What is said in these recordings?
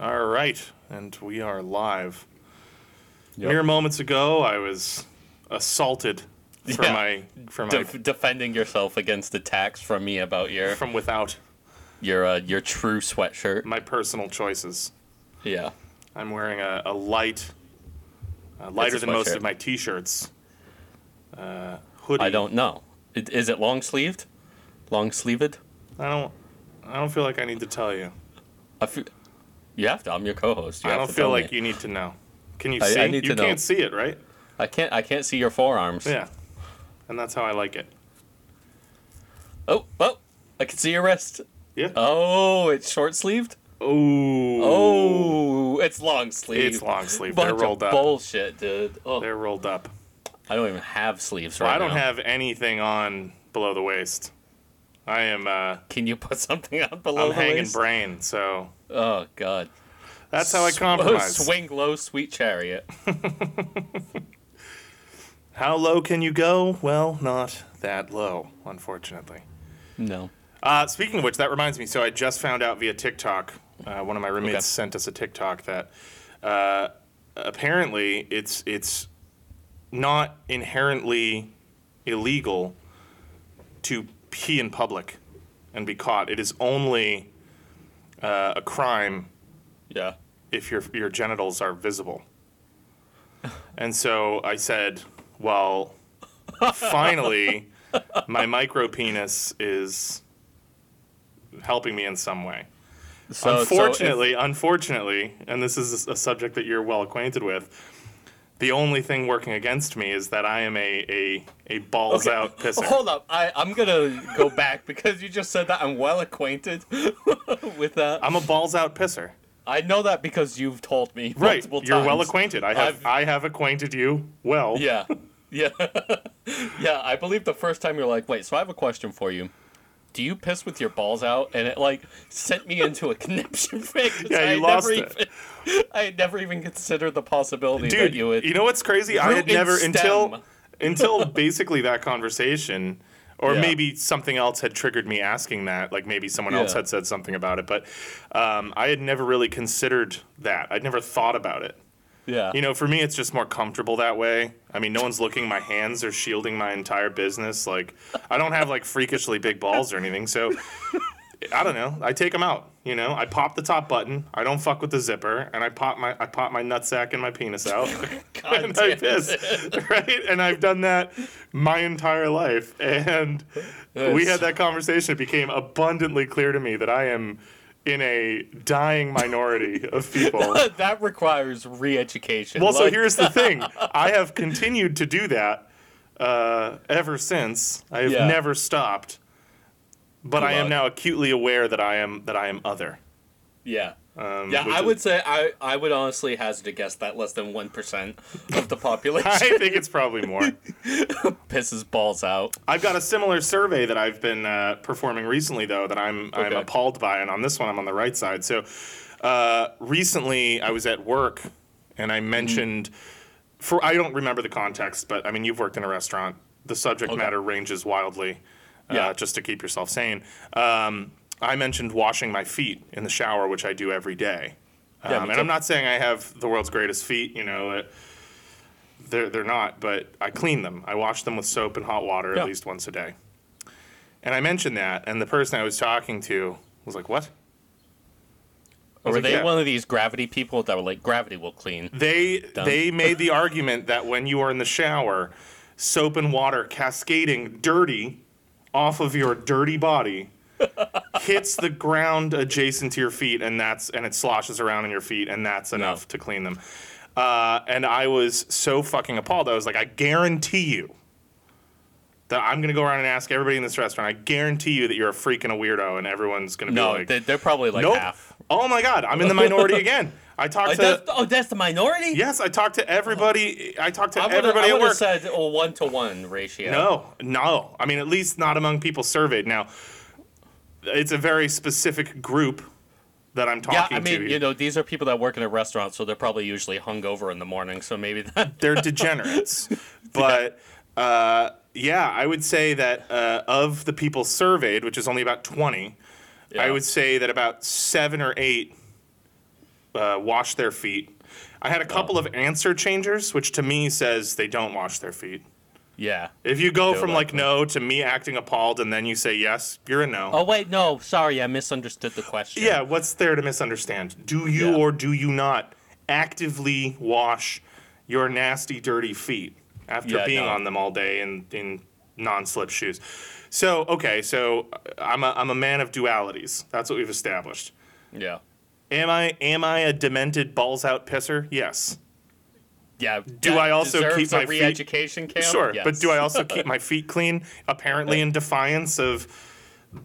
All right, and we are live. Yep. Mere moments ago, I was assaulted for Yeah. my for my Def- defending yourself against attacks from me about your from without your uh, your true sweatshirt. my personal choices. Yeah. I'm wearing a, a light, uh, lighter than most of my t-shirts. Uh, hoodie. I don't know. It, is it long sleeved? Long sleeved? I don't. I don't feel like I need to tell you. I feel, you have to. I'm your co-host. You I don't feel like me. you need to know. Can you I- I see? need you to know. can't see it, right? I can't. I can't see your forearms. Yeah. And that's how I like it. Oh, oh! I can see your wrist. Yeah. Oh, it's short sleeved. oh. Oh, it's long sleeve. It's long sleeve. Bunch They're rolled of up. bullshit, dude. Oh, They're rolled up. I don't even have sleeves Well, right now. I don't now. have anything on below the waist. I am. Uh, Can you put something up below I'm the hanging waist? brain, so Oh God. that's how I Sw- compromise. Swing low, sweet chariot. How low can you go? Well, not that low, unfortunately. No. Uh, speaking of which, that reminds me. So I just found out via TikTok. Uh, one of my roommates Okay. sent us a TikTok that uh, apparently it's it's not inherently illegal to pee in public and be caught. It is only uh, a crime Yeah. if your your genitals are visible. And so I said, well, finally, my micro penis is helping me in some way. So, unfortunately, unfortunately, and this is a subject that you're well acquainted with. The only thing working against me is that I am a a, a balls Okay. out pisser. Hold up. I, I'm gonna go back because you just said that I'm well acquainted with that. I'm a balls out pisser. I know that because you've told me Right, you're well acquainted. I have I've- I have acquainted you well. Yeah. Yeah. yeah, I believe the first time you're like, wait, so I have a question for you. Do you piss with your balls out? And it like sent me into a conniption fit. Yeah, I you had lost never it. Even, I had never even considered the possibility dude. that you would. know what's crazy? I had never stem. until until basically that conversation, or Yeah. maybe something else had triggered me asking that. Like maybe someone else had said something about it, but um, I had never really considered that. I'd never thought about it. Yeah. You know, for me, it's just more comfortable that way. I mean, no one's looking. My hands are shielding my entire business. Like, I don't have like freakishly big balls or anything. So, I don't know. I take them out. You know, I pop the top button. I don't fuck with the zipper, and I pop my I pop my nutsack and my penis out, God and I piss. Right, and I've done that my entire life. And we had that conversation. It became abundantly clear to me that I am in a dying minority of people. that requires re-education. Well, so here's the thing. I have continued to do that uh, ever since. I have Yeah. never stopped. But Good I am now acutely aware that I am that I am other. Yeah. Um, Yeah, I is- would say I, I would honestly hazard a guess that less than one percent of the population I think it's probably more. pisses balls out. I've got a similar survey that I've been uh, performing recently, though, that I'm I'm appalled by, and on this one I'm on the right side. So uh, recently I was at work, and I mentioned for I don't remember the context, but I mean you've worked in a restaurant. The subject Okay. matter ranges wildly. Uh, Yeah. just to keep yourself sane. Um, I mentioned washing my feet in the shower, which I do every day. Um, Yeah, and. I'm not saying I have the world's greatest feet, you know. It, they're, they're not, but I clean them. I wash them with soap and hot water Yeah. at least once a day. And I mentioned that, and the person I was talking to was like, What? Or were like, they "Yeah." one of these gravity people that were like, gravity will clean? They they made the argument that when you are in the shower, soap and water cascading dirty off of your dirty body hits the ground adjacent to your feet, and that's and it sloshes around in your feet, and that's enough to clean them. Uh, and I was so fucking appalled. I was like, I guarantee you that I'm gonna go around and ask everybody in this restaurant. I guarantee you that you're a freak and a weirdo, and everyone's gonna No, be like, they, they're probably like Nope. half. Oh my god, I'm in the minority again. I talked Oh to that's, oh, that's the minority. Yes, I talked to everybody. I talked to I everybody I at would have work. said a one to one ratio. no, no. I mean, at least not among people surveyed. Now, it's a very specific group that I'm talking Yeah, I mean, to. you know, these are people that work in a restaurant, so they're probably usually hungover in the morning. So maybe that. They're degenerates. but uh, yeah, I would say that uh, of the people surveyed, which is only about 20, I would say that about seven or eight uh, wash their feet. I had a couple of answer changers, which to me says they don't wash their feet. Yeah. If you go from like no to me acting appalled and then you say yes, you're a no. Oh wait, no, sorry, I misunderstood the question. Yeah, what's there to misunderstand? Do you Yeah. or do you not actively wash your nasty, dirty feet after Yeah, being no. on them all day in, in non slip shoes? So, okay, so uh, I'm a, I'm a man of dualities. That's what we've established. Yeah. Am I am I a demented balls out pisser? Yes. Yeah. Do I also keep my feet- re-education camp? Sure, but do I also keep my feet clean? Apparently, in defiance of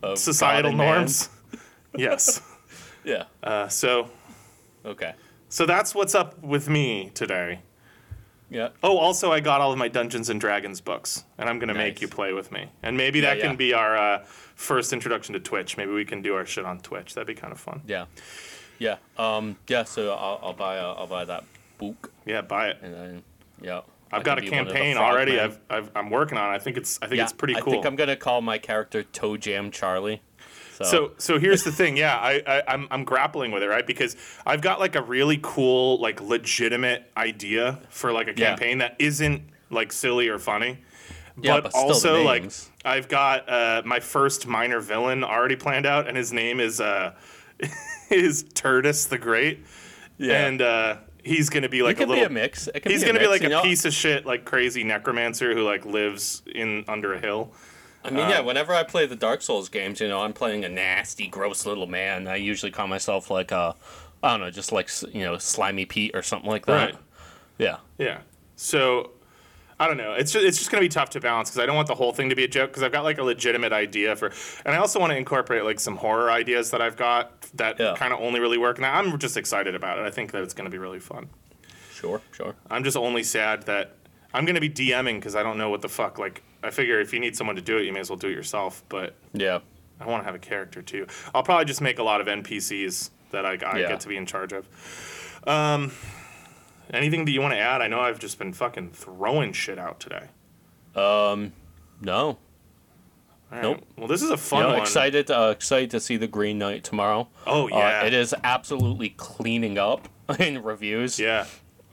Of societal norms. yes. Yeah. Uh, so Okay. so that's what's up with me today. Yeah. Oh, also, I got all of my Dungeons and Dragons books, and I'm gonna make you play with me. And maybe Yeah, that can yeah. be our uh, first introduction to Twitch. Maybe we can do our shit on Twitch. That'd be kind of fun. Yeah. Yeah. Um. Yeah. So I'll, I'll buy uh, I'll buy that book Yeah, buy it. and then yeah. I've I got a can be one of the campaign already. I've, I've I'm working on. it. I think it's I think yeah, it's pretty cool. I think I'm gonna call my character Toe Jam Charlie. So, So so here's the thing, yeah, I, I I'm I'm grappling with it, right? Because I've got like a really cool, like legitimate idea for like a Yeah. campaign that isn't like silly or funny. Yeah, but, but also like. I've got uh, my first minor villain already planned out, and his name is uh is Turdus the Great. Yeah. And uh he's gonna be it like a could little be a mix. It could He's be gonna a be like a know? piece of shit, like crazy necromancer who like lives in under a hill. I mean, uh, yeah. Whenever I play the Dark Souls games, you know, I'm playing a nasty, gross little man. I usually call myself like uh, I don't know, just like you know, slimy Pete or something like that. Right. Yeah. Yeah. So I don't know. It's just, it's just gonna be tough to balance because I don't want the whole thing to be a joke because I've got like a legitimate idea for, and I also want to incorporate like some horror ideas that I've got that Yeah. kind of only really work. And I'm just excited about it. I think that it's gonna be really fun. Sure. Sure. I'm just only sad that I'm gonna be DMing because I don't know what the fuck. Like I figure if you need someone to do it, you may as well do it yourself. But Yeah. I want to have a character too. I'll probably just make a lot of NPCs that I, I Yeah. get to be in charge of. Um, anything that you want to add? I know I've just been fucking throwing shit out today. Um. No. Right. Nope. Well, this is a fun know, one. excited. Uh, excited to see the Green Knight tomorrow. Oh yeah. Uh, it is absolutely cleaning up in reviews. Yeah.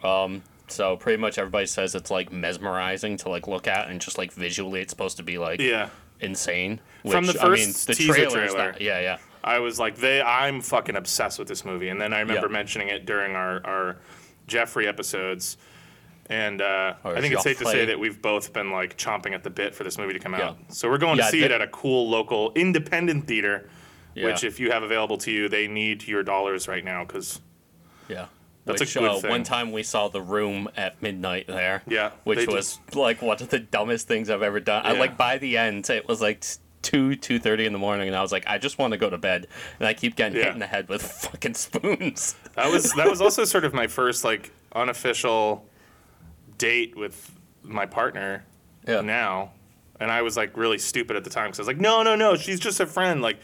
Um. So pretty much everybody says it's like mesmerizing to like look at and just like visually it's supposed to be like Yeah. insane. From the which, I mean, first the teaser trailer. not- yeah, yeah. I was like, they. I'm fucking obsessed with this movie. And then I remember Yeah. mentioning it during our our Jeffrey episodes. And uh, I think it's safe to say that we've both been like chomping at the bit for this movie to come Yeah. out. So we're going Yeah, to see it at a cool local independent theater. Yeah. Which, if you have available to you, they need your dollars right now because Yeah. That's a which, good uh, thing. One time we saw The Room at midnight there. Yeah, Which was like one of the dumbest things I've ever done. I like by the end it was like two two thirty in the morning, and I was like, I just want to go to bed, and I keep getting Yeah. hit in the head with fucking spoons. that was that was also sort of my first like unofficial date with my partner Yeah. now, and I was like really stupid at the time because I was like, no, no, no, she's just a friend, like,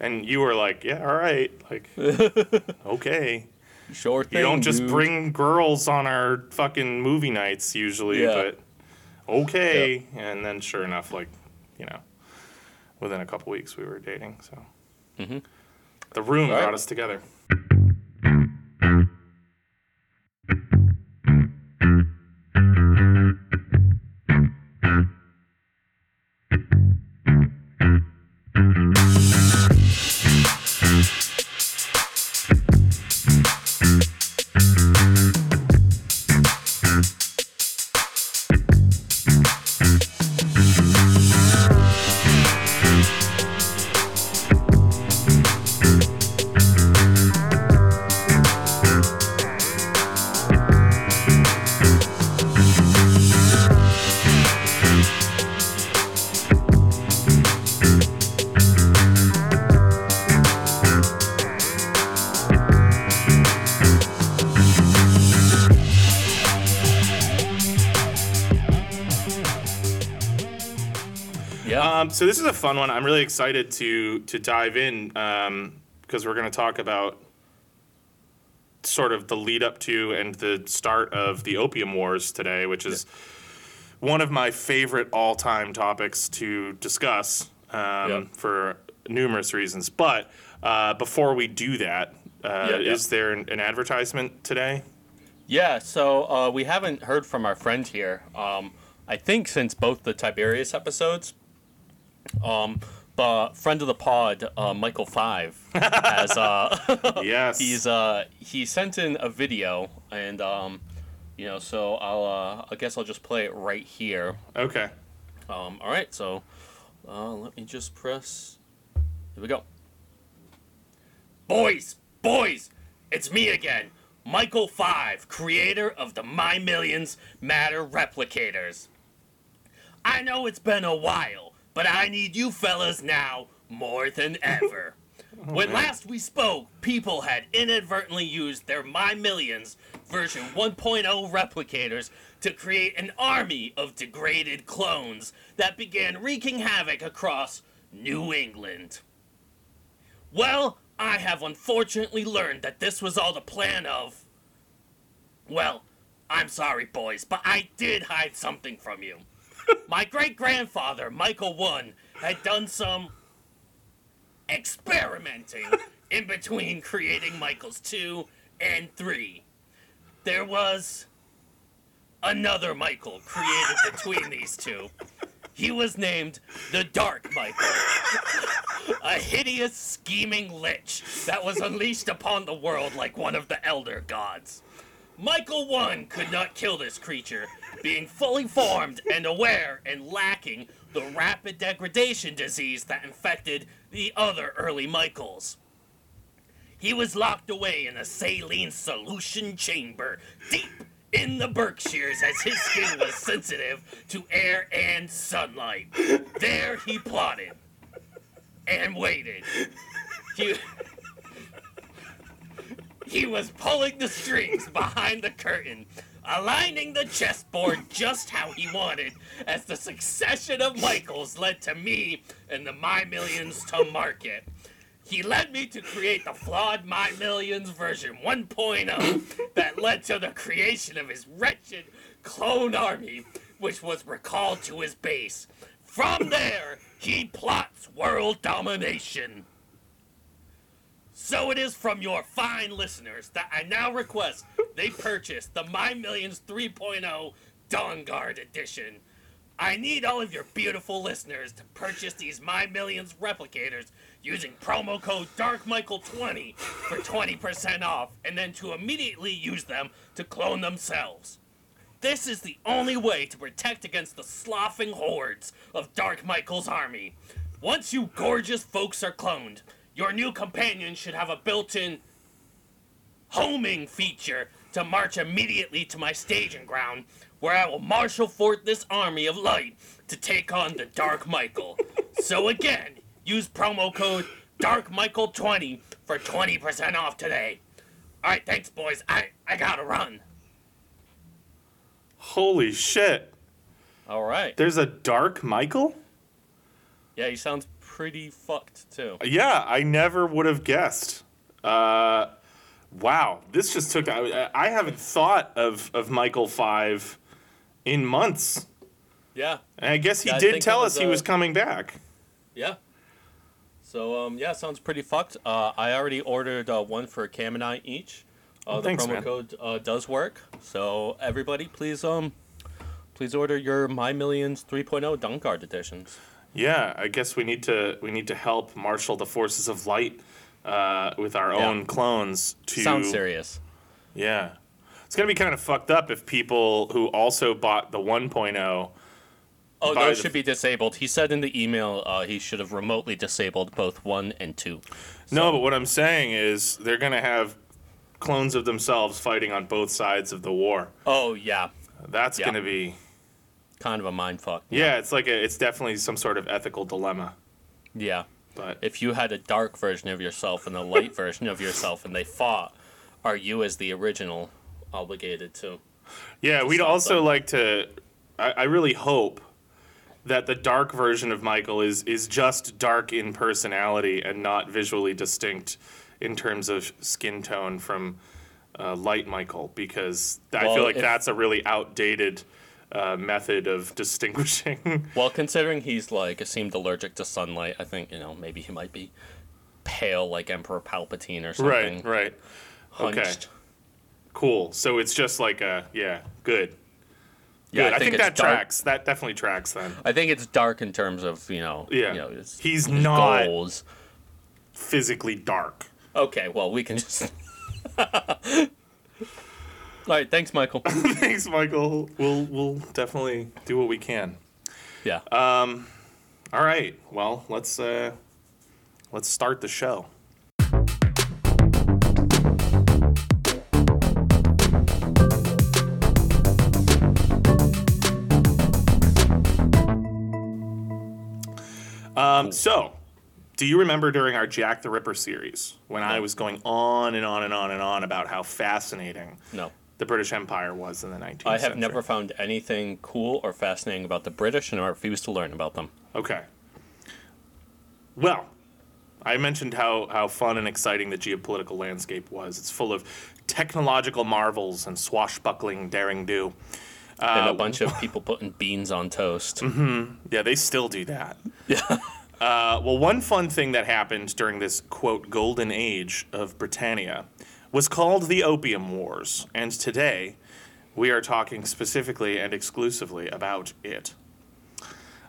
and you were like, yeah, all right, like, okay, Sure thing. you don't just dude. bring girls on our fucking movie nights usually, Yeah. but okay, and then sure enough, like, you know, within a couple weeks we were dating, so the room Mm-hmm. All right. brought us together. So this is a fun one. I'm really excited to to dive in because we're going to talk about sort of the lead up to and the start of the Opium Wars today, which is one of my favorite all time topics to discuss um, Yeah. for numerous reasons. But uh, before we do that, Uh, Yeah, yeah. Is there an, an advertisement today? Yeah, so uh, we haven't heard from our friend here. Um, I think since both the Tiberius episodes. Um, but friend of the pod, uh, Michael Five, has uh, yes. he's uh, he sent in a video, and um, you know, so I'll uh, I guess I'll just play it right here. okay. Um, all right, so uh, let me just press. Here we go. Boys, boys, it's me again, Michael Five, creator of the My Millions Matter replicators. I know it's been a while, but I need you fellas now more than ever. When oh, last we spoke, people had inadvertently used their My Millions version 1.0 replicators to create an army of degraded clones that began wreaking havoc across New England. Well, I have unfortunately learned that this was all the plan of. Well, I'm sorry, boys, but I did hide something from you. My great grandfather, Michael One, had done some experimenting in between creating Michael's 2 and 3. There was another Michael created between these two. He was named the Dark Michael, a hideous, scheming lich that was unleashed upon the world like one of the Elder Gods. Michael 1 could not kill this creature, being fully formed and aware and lacking the rapid degradation disease that infected the other early Michaels. He was locked away in a saline solution chamber deep in the Berkshires as his skin was sensitive to air and sunlight. There he plotted and waited. He, he was pulling the strings behind the curtain, aligning the chessboard just how he wanted, as the succession of Michaels led to me and the My Millions to market. He led me to create the flawed My Millions version 1.0 that led to the creation of his wretched clone army, which was recalled to his base. From there, he plots world domination. So it is from your fine listeners that I now request they purchase the My Millions 3.0 Dawn Guard Edition. I need all of your beautiful listeners to purchase these My Millions replicators using promo code DarkMichael20 for 20% off, and then to immediately use them to clone themselves. This is the only way to protect against the sloughing hordes of Dark Michael's army. Once you gorgeous folks are cloned, your new companion should have a built-in homing feature to march immediately to my staging ground, where I will marshal forth this army of light to take on the Dark Michael. so again, use promo code DarkMichael20 for 20% off today. Alright, thanks boys. I, I gotta run. Holy shit. Alright. There's a Dark Michael? Yeah, he sounds pretty fucked too. Yeah, I never would have guessed. Uh, wow, this just took. I, I haven't thought of, of Michael Five in months. Yeah. And I guess he Yeah, did tell us he uh, was coming back. Yeah. So um yeah, sounds pretty fucked. Uh, I already ordered uh, one for Cam and I each. Uh, the thanks, promo man. code uh, does work. So everybody, please um, please order your My Millions 3.0 Dawn Guard editions. Yeah, I guess we need to we need to help marshal the forces of light uh, with our Yeah. own clones to Sounds serious. Yeah. It's gonna be kind of fucked up if people who also bought the 1.0 Oh, By those should be disabled. He said in the email uh, he should have remotely disabled both one and two. No, but what I'm saying is they're gonna have clones of themselves fighting on both sides of the war. Oh yeah, That's Yeah. gonna be kind of a mind fuck. yeah. It's like a, it's definitely some sort of ethical dilemma. Yeah. But If you had a dark version of yourself and a light version of yourself, and they fought, are you as the original obligated to? yeah, we'd also them. like to. I, I really hope that the dark version of Michael is is just dark in personality and not visually distinct in terms of skin tone from uh, light Michael because I Well, feel like if- that's a really outdated uh, method of distinguishing. Well, considering he's like seemed allergic to sunlight, I think you know maybe he might be pale like Emperor Palpatine or something. Right, right. Okay. Cool. So it's just like a yeah, good. Yeah, Good. I think, it's that dark. tracks. That definitely tracks then. I think it's dark in terms of you know. Yeah. You know, his, He's his not- goals. Physically dark. Okay, well we can just. All right, thanks, Michael. Thanks, Michael. We'll we'll definitely do what we can. Yeah. Um. All right. Well, let's uh let's start the show. Um, so, do you remember during our Jack the Ripper series when I was going on and on and on and on about how fascinating no. The British Empire was in the 19th century. I have century? never found anything cool or fascinating about the British, and I refuse to learn about them. Okay. Well, I mentioned how, how fun and exciting the geopolitical landscape was. It's full of technological marvels and swashbuckling daring do. and Uh, a bunch of people putting beans on toast. Yeah, they still do that. Yeah. Uh, well, one fun thing that happened during this, quote, golden age of Britannia was called the Opium Wars. And today, we are talking specifically and exclusively about it.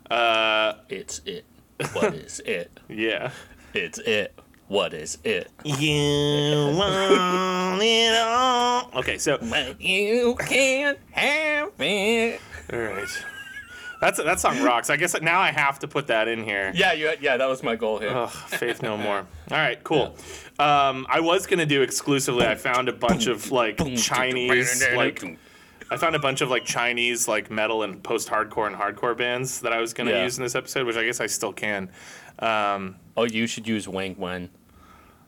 Uh, It's it. What is it? yeah. It's it. What is it? You want it all. Okay, so But you can't have it. all right, that's that song rocks. I guess now I have to put that in here. Yeah, you, yeah, that was my goal here. Ugh, faith no more. All right, cool. Um, I was gonna do exclusively. I found a bunch of like Chinese like. I found a bunch of like Chinese like metal and post-hardcore and hardcore bands that I was gonna Yeah. use in this episode, which I guess I still can. Um, Oh, you should use Wang Wen.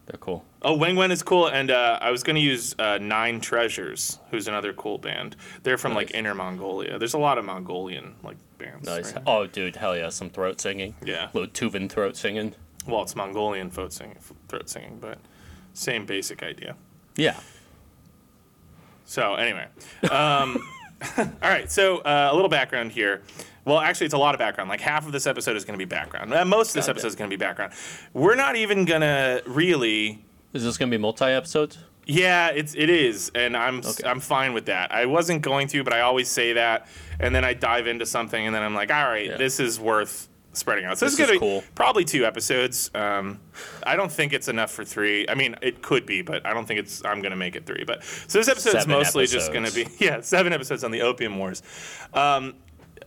They're cool. Oh, Wang Wen is cool, and uh, I was going to use uh, Nine Treasures, who's another cool band. They're from like Inner Mongolia. There's a lot of Mongolian like bands. Nice. right? Oh, dude, hell yeah, some throat singing. Yeah. Little Tuvan throat singing. Well, it's Mongolian throat singing, throat singing, but same basic idea. Yeah. So anyway, um, all right. So uh, a little background here. Well, actually, it's a lot of background. Like half of this episode is going to be background. Most of this episode is going to be background. We're not even gonna really Is this gonna be multi episodes? Yeah, it's it is, and I'm Okay. I'm fine with that. I wasn't going to, but I always say that, and then I dive into something, and then I'm like, all right, Yeah. this is worth spreading out. So this, This is is gonna be cool. probably two episodes. Um, I don't think it's enough for three. I mean, it could be, but I don't think it's. I'm gonna make it three. But so this episode's Seven mostly just gonna be yeah, seven episodes on the Opium Wars. Um,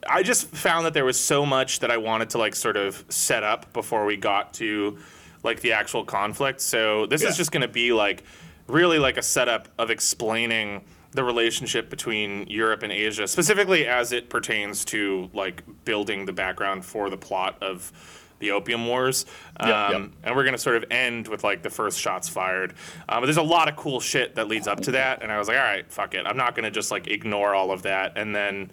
I just found that there was so much that I wanted to like sort of set up before we got to like the actual conflict. So this Yeah. is just going to be like really like a setup of explaining the relationship between Europe and Asia, specifically as it pertains to like building the background for the plot of the Opium Wars. Um, Yep, yep. And we're going to sort of end with like the first shots fired. Um, but there's a lot of cool shit that leads up to that. And I was like, all right, fuck it. I'm not going to just like ignore all of that and then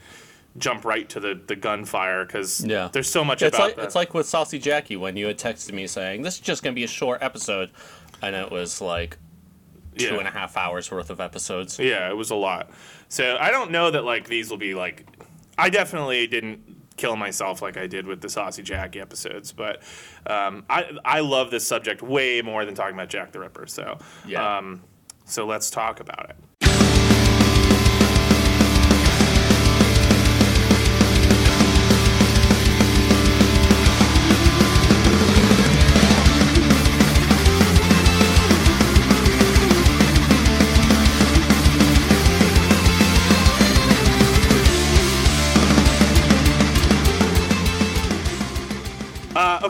jump right to the, the gunfire because Yeah. there's so much It's about like that. it's like with Saucy Jackie when you had texted me saying this is just gonna be a short episode, and it was like two Yeah. and a half hours worth of episodes. Yeah, it was a lot. So I don't know that like these will be like. I definitely didn't kill myself like I did with the Saucy Jackie episodes, but um, I I love this subject way more than talking about Jack the Ripper. So Yeah. um, so let's talk about it.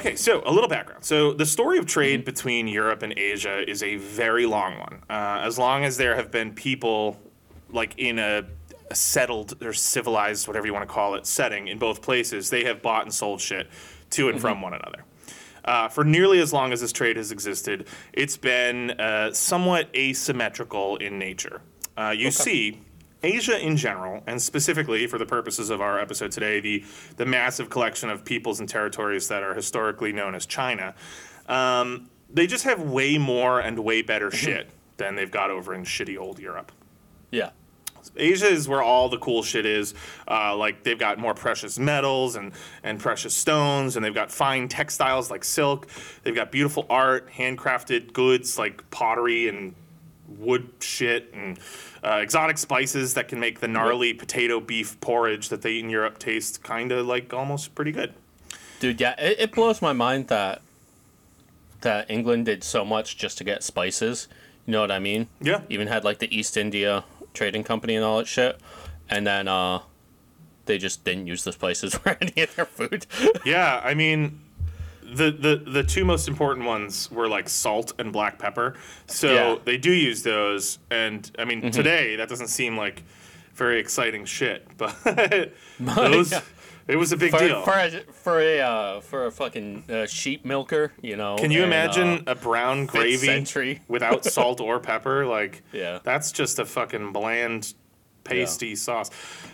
Okay, so a little background. So the story of trade between Europe and Asia is a very long one. Uh, as long as there have been people like in a, a settled or civilized, whatever you want to call it, setting in both places, they have bought and sold shit to and from one another. Uh, for nearly as long as this trade has existed, it's been uh, somewhat asymmetrical in nature. Uh, you see, Asia in general, and specifically for the purposes of our episode today, the, the massive collection of peoples and territories that are historically known as China, um, they just have way more and way better shit than they've got over in shitty old Europe. Yeah. Asia is where all the cool shit is. Uh, like they've got more precious metals and and precious stones, and they've got fine textiles like silk. They've got beautiful art, handcrafted goods like pottery and wood shit and uh, exotic spices that can make the gnarly potato beef porridge that they eat in Europe taste kind of like almost pretty good. Dude, yeah, it, it blows my mind that that England did so much just to get spices. You know what I mean? Yeah. Even had like the East India Trading Company and all that shit, and then uh, they just didn't use the spices for any of their food. Yeah, I mean, the, the the two most important ones were like salt and black pepper. So Yeah. they do use those, and I mean today that doesn't seem like very exciting shit, but those it was a big for, deal. for a for a uh, for a fucking uh, sheep milker, you know. Can you and, imagine uh, a brown gravy without salt or pepper? Like, Yeah. that's just a fucking bland, pasty sauce.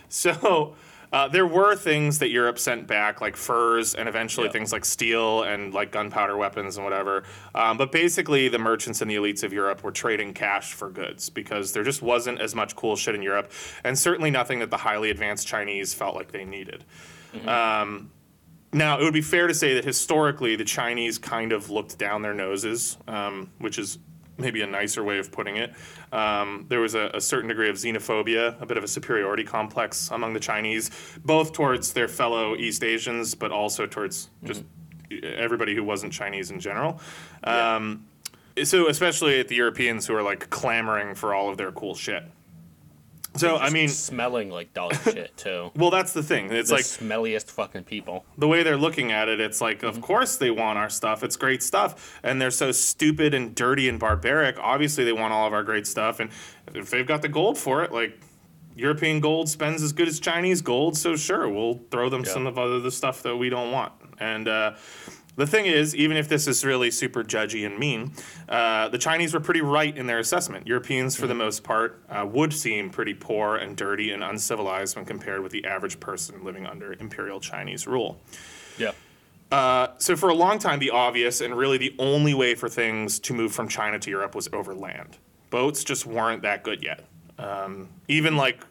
So, uh, there were things that Europe sent back, like furs, and eventually Yeah. things like steel and like gunpowder weapons and whatever. Um, but basically, the merchants and the elites of Europe were trading cash for goods because there just wasn't as much cool shit in Europe, and certainly nothing that the highly advanced Chinese felt like they needed. Um, now, it would be fair to say that historically, the Chinese kind of looked down their noses, um, which is maybe a nicer way of putting it. Um, there was a, a certain degree of xenophobia, a bit of a superiority complex among the Chinese, both towards their fellow East Asians, but also towards just everybody who wasn't Chinese in general. Um, So, especially at the Europeans who are like clamoring for all of their cool shit. So, I mean, smelling like dog shit too. well, that's the thing. It's the like smelliest fucking people. the way they're looking at it, it's like, of course they want our stuff. It's great stuff. And they're so stupid and dirty and barbaric. Obviously, they want all of our great stuff. And if they've got the gold for it, like European gold spends as good as Chinese gold, so sure, we'll throw them Yeah. some of other the stuff that we don't want. And uh, the thing is, even if this is really super judgy and mean, uh, the Chinese were pretty right in their assessment. Europeans, for the most part, uh, would seem pretty poor and dirty and uncivilized when compared with the average person living under imperial Chinese rule. Yeah. Uh, so for a long time, the obvious and really the only way for things to move from China to Europe was over land. Boats just weren't that good yet. Um, even like,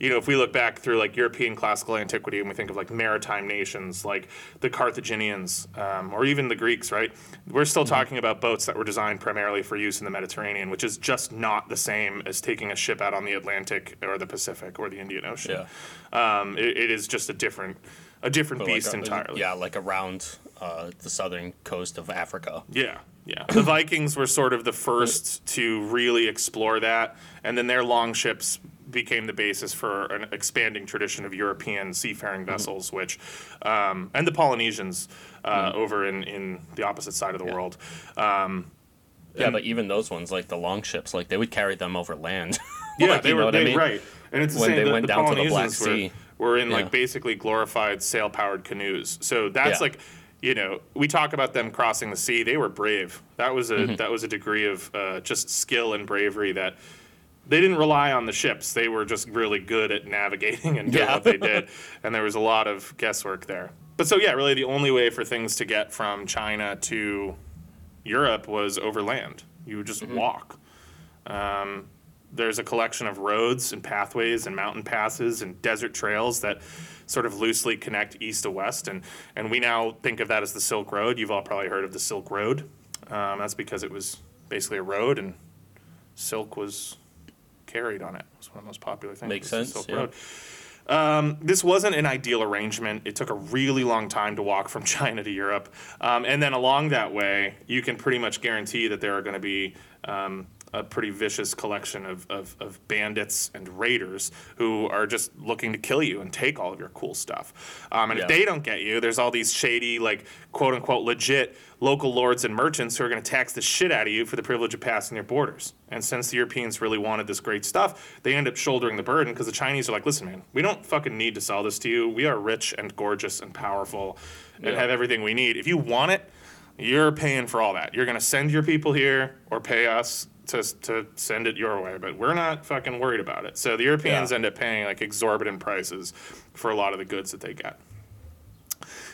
you know, if we look back through like European classical antiquity and we think of like maritime nations like the Carthaginians um, or even the Greeks, right? We're still talking about boats that were designed primarily for use in the Mediterranean, which is just not the same as taking a ship out on the Atlantic or the Pacific or the Indian Ocean. Um, it, it is just a different, a different But like beast a- entirely. Yeah, like around uh, the southern coast of Africa. Yeah, yeah. The Vikings were sort of the first to really explore that, and then their longships became the basis for an expanding tradition of European seafaring vessels, which, um, and the Polynesians uh, over in, in the opposite side of the world. Um, Yeah, but even those ones, like the longships, like they would carry them over land. Yeah, Like, they were what I mean? right, and it's the When same. they the, went the down to the Black Polynesians were, Sea. were in Yeah. like basically glorified sail-powered canoes. So that's Yeah. like, you know, we talk about them crossing the sea. They were brave. That was a Mm-hmm. that was a degree of uh, just skill and bravery that they didn't rely on the ships. They were just really good at navigating and doing Yeah. what they did. And there was a lot of guesswork there. But so yeah, really the only way for things to get from China to Europe was over land. You would Mm-hmm. just walk. Um, there's a collection of roads and pathways and mountain passes and desert trails that sort of loosely connect east to west. And, and we now think of that as the Silk Road. You've all probably heard of the Silk Road. Um, that's because it was basically a road and silk was carried on it. It was one of the most popular things. Makes sense, Silk yeah. Road. Um, this wasn't an ideal arrangement. It took a really long time to walk from China to Europe. Um, and then along that way, you can pretty much guarantee that there are going to be um, a pretty vicious collection of, of, of bandits and raiders who are just looking to kill you and take all of your cool stuff. Um, and Yeah. if they don't get you, there's all these shady, like, quote unquote, legit local lords and merchants who are going to tax the shit out of you for the privilege of passing their borders. And since the Europeans really wanted this great stuff, they end up shouldering the burden because the Chinese are like, listen, man, we don't fucking need to sell this to you. We are rich and gorgeous and powerful and Yeah. have everything we need. If you want it, you're paying for all that. You're going to send your people here or pay us to, to send it your way, but we're not fucking worried about it. So the Europeans Yeah. end up paying like exorbitant prices for a lot of the goods that they get.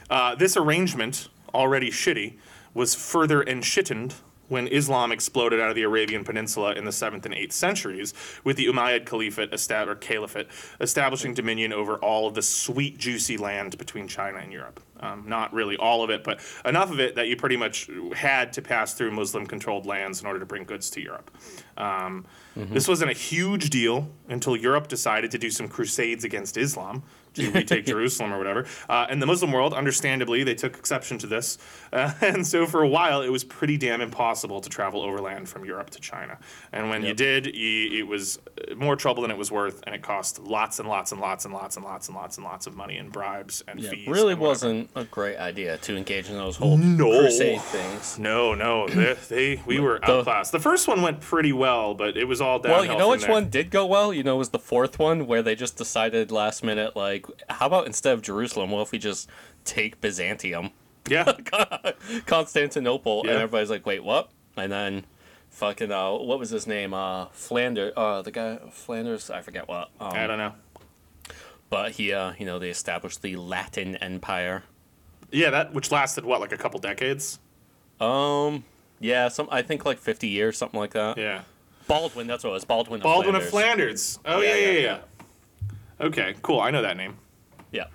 Uh, this arrangement, already shitty, was further enshittened when Islam exploded out of the Arabian Peninsula in the 7th and 8th centuries, with the Umayyad Caliphate, or Caliphate establishing dominion over all of the sweet, juicy land between China and Europe. Um, not really all of it, but enough of it that you pretty much had to pass through Muslim controlled lands in order to bring goods to Europe. Um, This wasn't a huge deal until Europe decided to do some crusades against Islam to retake Jerusalem or whatever. Uh, and the Muslim world, understandably, they took exception to this. Uh, and so for a while, it was pretty damn impossible to travel overland from Europe to China. And when you did, you, it was uh, more trouble than it was worth, and it cost lots and lots and lots and lots and lots and lots and lots of money and bribes and Yeah, fees. really and wasn't a great idea to engage in those whole No. crusade things. No, no, they, they we were The- outclassed. The first one went pretty well, but it was all downhill. Well, you know which there. one did go well? You know, it was the fourth one where they just decided last minute, like, how about instead of Jerusalem, what if we just take Byzantium, Yeah, Constantinople, Yeah. and everybody's like, wait, what? And then, fucking, uh, what was his name? Uh, Flanders. Uh, the guy Flanders. I forget what. Um, I don't know. But he, uh, you know, they established the Latin Empire. Yeah, that which lasted what, like a couple decades? Um, yeah, some I think like fifty years, something like that. Yeah. Baldwin, that's what it was. Baldwin. Baldwin of of Flanders. Flanders. Oh Yeah, yeah, yeah, yeah. Okay, cool. I know that name. Yeah.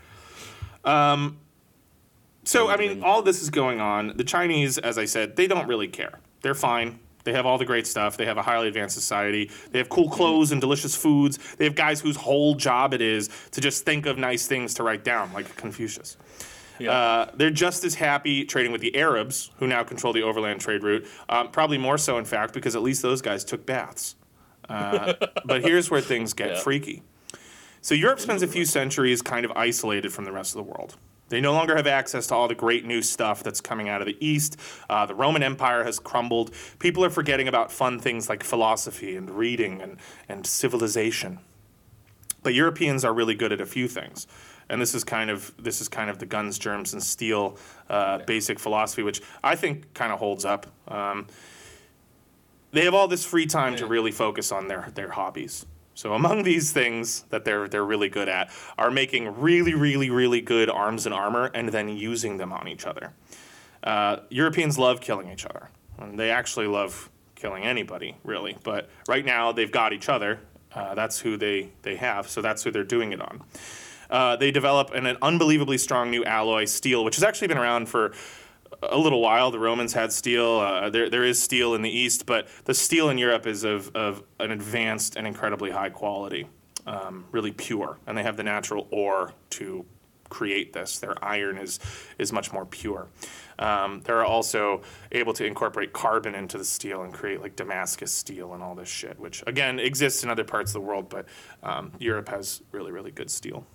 So I mean, all this is going on. The Chinese, as I said, they don't really care. They're fine. They have all the great stuff. They have a highly advanced society. They have cool clothes and delicious foods. They have guys whose whole job it is to just think of nice things to write down, like Confucius. Yeah. Uh, they're just as happy trading with the Arabs, who now control the overland trade route. Um, probably more so, in fact, because at least those guys took baths. Uh, but here's where things get Yeah. freaky. So Europe spends a few centuries kind of isolated from the rest of the world. They no longer have access to all the great new stuff that's coming out of the East. Uh, the Roman Empire has crumbled. People are forgetting about fun things like philosophy and reading and, and civilization. But Europeans are really good at a few things, and this is kind of this is kind of the guns, germs, and steel uh, basic philosophy, which I think kind of holds up. Um, they have all this free time to really focus on their their hobbies. So among these things that they're they're really good at are making really really really good arms and armor and then using them on each other. Uh, Europeans love killing each other. And they actually love killing anybody really, but right now they've got each other. Uh, that's who they they have. So that's who they're doing it on. Uh, they develop an, an unbelievably strong new alloy, steel, which has actually been around for a little while. The Romans had steel. Uh, there, there is steel in the East, but the steel in Europe is of, of an advanced and incredibly high quality, um, really pure. And they have the natural ore to create this. Their iron is, is much more pure. Um, they're also able to incorporate carbon into the steel and create like Damascus steel and all this shit, which again exists in other parts of the world, but um, Europe has really, really good steel.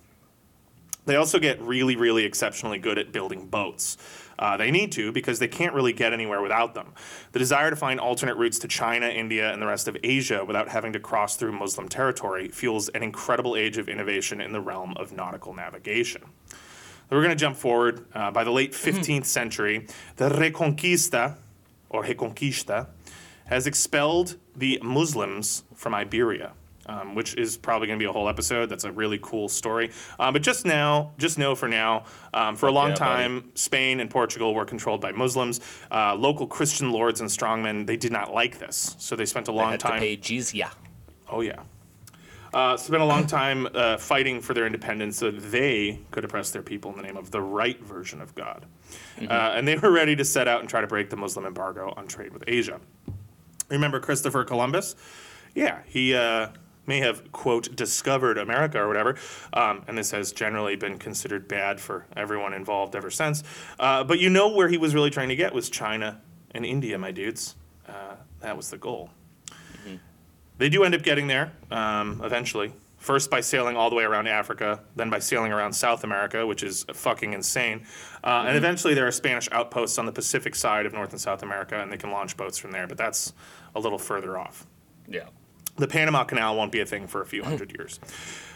They also get really, really exceptionally good at building boats. Uh, they need to because they can't really get anywhere without them. The desire to find alternate routes to China, India, and the rest of Asia without having to cross through Muslim territory fuels an incredible age of innovation in the realm of nautical navigation. We're going to jump forward. Uh, by the late 15th century, the Reconquista, or Reconquista, has expelled the Muslims from Iberia, um, which is probably going to be a whole episode. That's a really cool story. Um, but just now, just know for now, um, for a long yeah, buddy. time, Spain and Portugal were controlled by Muslims. Uh, local Christian lords and strongmen, they did not like this. So they spent a long had time. to pay jizya. Oh yeah. Uh, spent a long time uh, fighting for their independence so that they could oppress their people in the name of the right version of God. Uh, and they were ready to set out and try to break the Muslim embargo on trade with Asia. Remember Christopher Columbus? Yeah, he uh, may have, quote, discovered America or whatever. Um, and this has generally been considered bad for everyone involved ever since. Uh, but you know where he was really trying to get was China and India, my dudes. Uh, that was the goal. They do end up getting there um, eventually. First by sailing all the way around Africa, then by sailing around South America, which is fucking insane. Uh, And eventually there are Spanish outposts on the Pacific side of North and South America, and they can launch boats from there, but that's a little further off. Yeah. The Panama Canal won't be a thing for a few hundred years.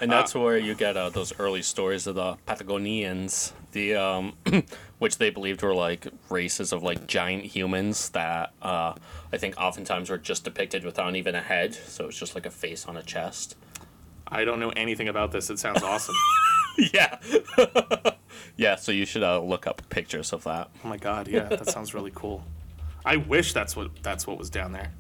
And that's where you get uh, those early stories of the Patagonians, the um, which they believed were like races of like giant humans that uh, I think oftentimes were just depicted without even a head, so it's just like a face on a chest. I don't know anything about this. It sounds awesome. yeah. yeah. So you should uh, look up pictures of that. Oh my god, yeah, that sounds really cool. I wish that's what that's what was down there.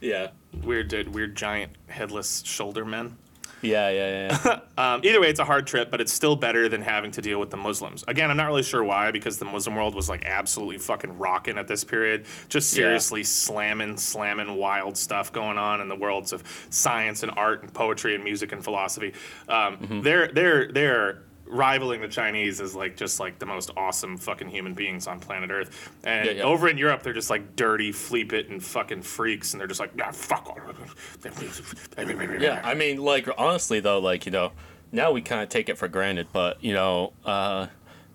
Yeah. Weird, dude, weird giant headless shoulder men. Yeah, yeah, yeah. Um, either way, it's a hard trip, but it's still better than having to deal with the Muslims. Again, I'm not really sure why, because the Muslim world was like absolutely fucking rocking at this period. Just Yeah. seriously slamming, slamming wild stuff going on in the worlds of science and art and poetry and music and philosophy. Um, Mm-hmm. They're they're they're rivaling the Chinese as like just like the most awesome fucking human beings on planet Earth. And Yeah, yeah. over in Europe, they're just like dirty, fleep it, and fucking freaks, and they're just like, yeah, fuck all. Yeah, I mean, like honestly though, like you know, now we kind of take it for granted, but you know, uh,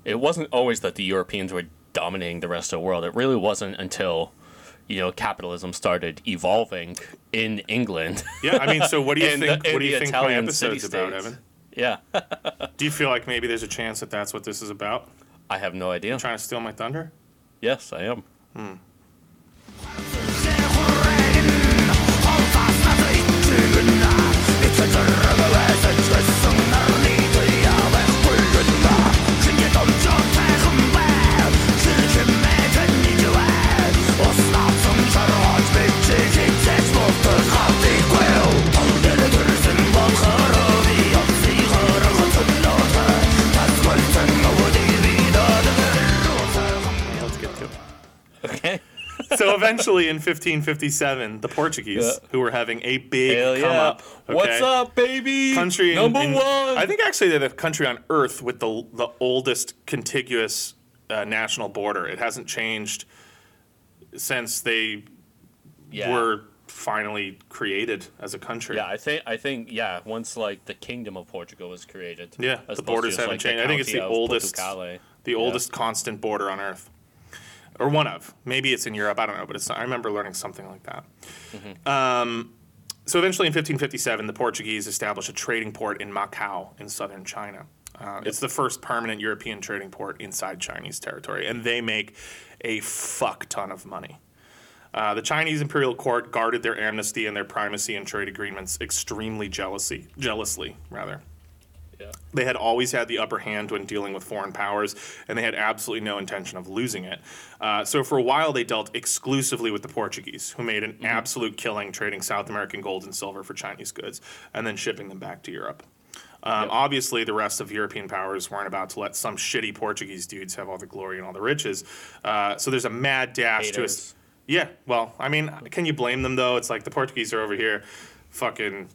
it wasn't always that the Europeans were dominating the rest of the world. It really wasn't until you know capitalism started evolving in England. Yeah, I mean, so what do you And the- think? what do you think my Italian episode's about. Evan? Yeah, Do you feel like maybe there's a chance that that's what this is about? I have no idea. Trying to steal my thunder? Yes, I am. Let's So eventually, in 1557, the Portuguese, Yeah. who were having a big Hell come yeah! up, What's up, baby? country number in- one. I think actually they're the country on Earth with the the oldest contiguous uh, national border. It hasn't changed since they yeah. were finally created as a country. Yeah, I think I think yeah. Once like the Kingdom of Portugal was created, Yeah, as the borders haven't like, changed. I think it's the oldest- Portucale. the oldest constant border on Earth, or one of. Maybe it's in Europe. I don't know, but it's. I remember learning something like that. Um, so eventually, in 1557, the Portuguese established a trading port in Macau in southern China. Uh, It's the first permanent European trading port inside Chinese territory, and they make a fuck ton of money. Uh, the Chinese imperial court guarded their amnesty and their primacy in trade agreements extremely jealously, jealously rather. Yeah. They had always had the upper hand when dealing with foreign powers, and they had absolutely no intention of losing it. Uh, so for a while, they dealt exclusively with the Portuguese, who made an absolute killing trading South American gold and silver for Chinese goods, and then shipping them back to Europe. Um, Obviously, the rest of European powers weren't about to let some shitty Portuguese dudes have all the glory and all the riches. Uh, so there's a mad dash to Haters. us. Yeah, well, I mean, can you blame them though? It's like the Portuguese are over here, fucking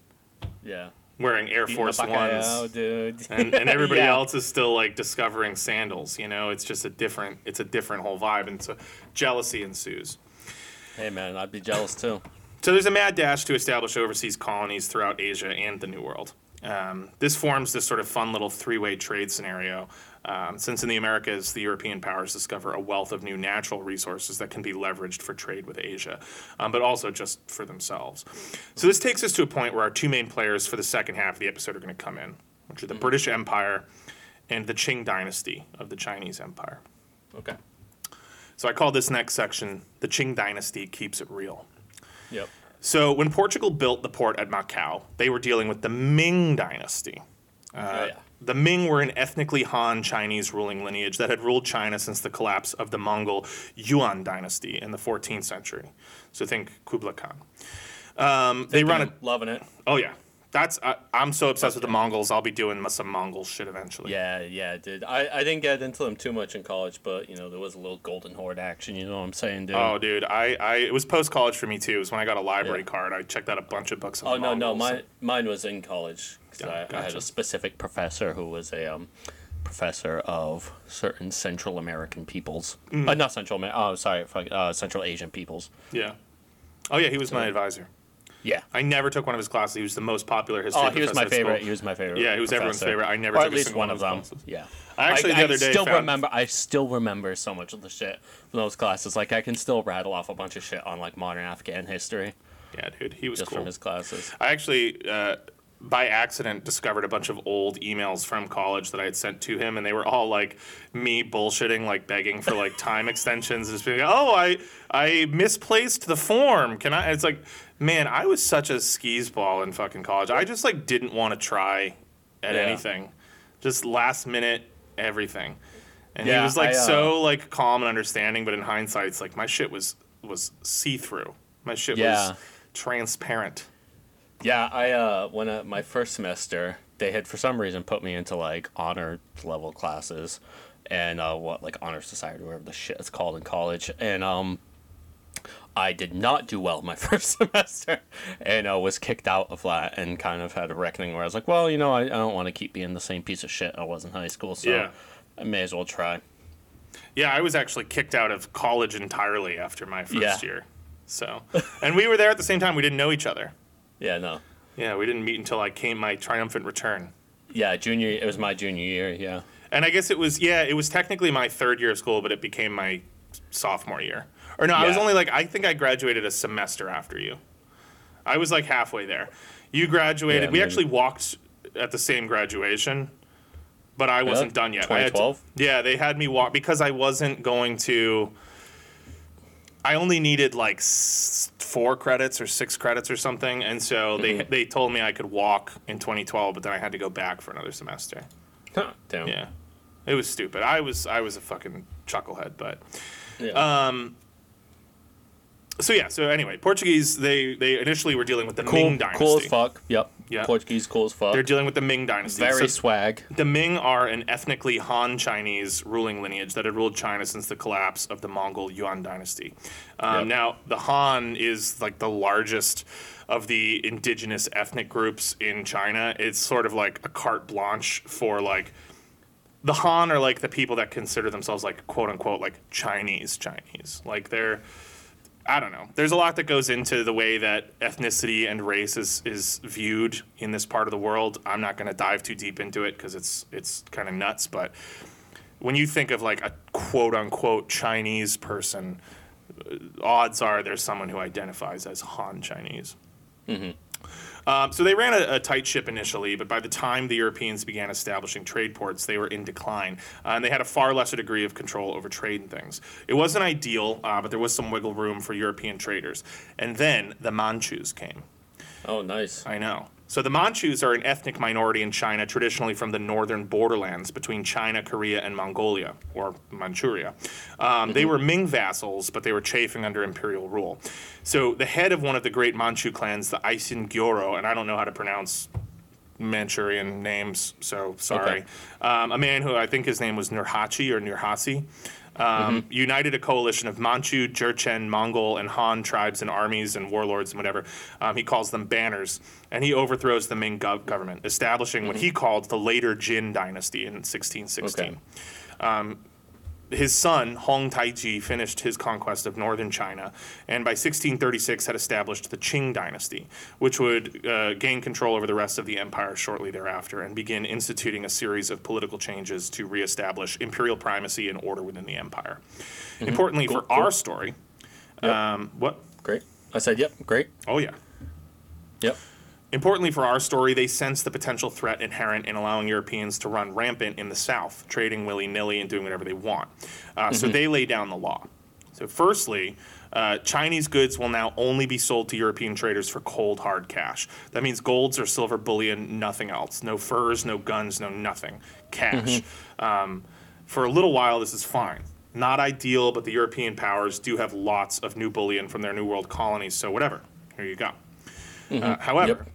Yeah. Wearing Air Force Ones dude. and, and everybody Yeah. else is still like discovering sandals. You know, it's just a different, it's a different whole vibe, and so jealousy ensues. Hey man, I'd be jealous too. So there's a mad dash to establish overseas colonies throughout Asia and the New World. Um, this forms this sort of fun little three-way trade scenario. Um, since in the Americas, the European powers discover a wealth of new natural resources that can be leveraged for trade with Asia, um, but also just for themselves. So this takes us to a point where our two main players for the second half of the episode are going to come in, which are the British Empire and the Qing Dynasty of the Chinese Empire. Okay. So I call this next section "The Qing Dynasty Keeps It Real." Yep. So when Portugal built the port at Macau, they were dealing with the Ming Dynasty. Uh, oh yeah. The Ming were an ethnically Han Chinese ruling lineage that had ruled China since the collapse of the Mongol Yuan dynasty in the 14th century. So think Kublai Khan. Um, they run a loving it. oh yeah, that's I, I'm so obsessed with the Mongols. I'll be doing some Mongol shit eventually. Yeah, yeah, dude. I, I didn't get into them too much in college, but you know there was a little Golden Horde action. You know what I'm saying, dude? Oh, dude, I, I it was post college for me too. It was when I got a library Yeah. card. I checked out a bunch of books. On Oh no, no, Mongols. mine mine was in college. Yeah, I, I had a specific professor who was a um, professor of certain Central American peoples. Mm. Uh, not Central America. Oh, sorry, fuck, uh, Central Asian peoples. Yeah. Oh yeah, he was my advisor. Yeah. I never took one of his classes. He was the most popular history. Oh, he was my favorite. He was my favorite. Yeah, he was everyone's favorite. I never or took at a least single one one of them. classes. Yeah. I actually the other day still found- remember. I still remember so much of the shit from those classes. Like I can still rattle off a bunch of shit on like modern Afghan history Yeah, dude, he was just cool. from his classes. I actually, uh, by accident, discovered a bunch of old emails from college that I had sent to him, and they were all like me bullshitting, like begging for like time extensions. and Just being, like, oh, I I misplaced the form. Can I? It's like, man, I was such a skis ball in fucking college. I just like didn't want to try at Yeah. anything. Just last minute everything. And he Yeah, was like I, uh, so like calm and understanding, but in hindsight, it's like my shit was was see through. My shit Yeah. was transparent. Yeah, I uh when uh, my first semester, they had for some reason put me into like honor level classes and uh what like honor society whatever the shit it's called in college and um I did not do well my first semester and uh, was kicked out of that and kind of had a reckoning where I was like, well, you know, I, I don't want to keep being the same piece of shit I was in high school, so Yeah. I may as well try. Yeah, I was actually kicked out of college entirely after my first Yeah. year. So, and we were there at the same time. We didn't know each other. Yeah, no. Yeah, we didn't meet until I came my triumphant return. Yeah, junior it was my junior year, yeah. And I guess it was yeah, it was technically my third year of school, but it became my sophomore year. Or no, I was only like I think I graduated a semester after you. I was like halfway there. You graduated. Yeah, we maybe. actually walked at the same graduation, but I wasn't done yet. I had to- 2012? yeah, they had me walk because I wasn't going to. I only needed like s- four credits or six credits or something, and so they Mm-hmm. they told me I could walk in 2012, but then I had to go back for another semester. Huh, Damn. Yeah, it was stupid. I was I was a fucking chucklehead, but Yeah. um. So yeah. So anyway, Portuguese they they initially were dealing with the cool, Ming dynasty. cool as fuck. Yep. Yeah. Portuguese cool as fuck. They're dealing with the Ming dynasty. Very So swag. the Ming are an ethnically Han Chinese ruling lineage that had ruled China since the collapse of the Mongol Yuan dynasty. Um, Yep. Now, the Han is like the largest of the indigenous ethnic groups in China. It's sort of like a carte blanche for like the Han are like the people that consider themselves like quote unquote like Chinese Chinese. Like they're I don't know. There's a lot that goes into the way that ethnicity and race is, is viewed in this part of the world. I'm not going to dive too deep into it because it's it's kind of nuts. But when you think of like a quote unquote Chinese person, uh, odds are there's someone who identifies as Han Chinese. Um, so they ran a, a tight ship initially, but by the time the Europeans began establishing trade ports, they were in decline, uh, and they had a far lesser degree of control over trade and things. It wasn't ideal, uh, but there was some wiggle room for European traders. And then the Manchus came. Oh, nice. I know. So the Manchus are an ethnic minority in China, traditionally from the northern borderlands between China, Korea, and Mongolia, or Manchuria. Um, They were Ming vassals, but they were chafing under imperial rule. So the head of one of the great Manchu clans, the Aisin Gioro, and I don't know how to pronounce Manchurian names, so sorry. Okay. Um, a man who I think his name was Nurhaci or Nurhasi. Um, United a coalition of Manchu, Jurchen, Mongol, and Han tribes and armies and warlords and whatever. Um, he calls them banners, and he overthrows the Ming gov- government, establishing what he called the later Jin dynasty in 1616 Okay. His son Hong Taiji finished his conquest of northern China, and by 1636 had established the Qing dynasty, which would uh, gain control over the rest of the empire shortly thereafter and begin instituting a series of political changes to reestablish imperial primacy and order within the empire. Importantly, Cool, for cool. our story, Yep. um, what? Great. I said, yep, great. Oh yeah. Yep. Importantly for our story, they sensed the potential threat inherent in allowing Europeans to run rampant in the South, trading willy nilly and doing whatever they want. Uh, So they lay down the law. So, firstly, uh, Chinese goods will now only be sold to European traders for cold, hard cash. That means golds or silver bullion, nothing else. No furs, no guns, no nothing. Cash. Um, for a little while, this is fine. Not ideal, but the European powers do have lots of new bullion from their New World colonies, so whatever. Here you go. Uh, however, Yep.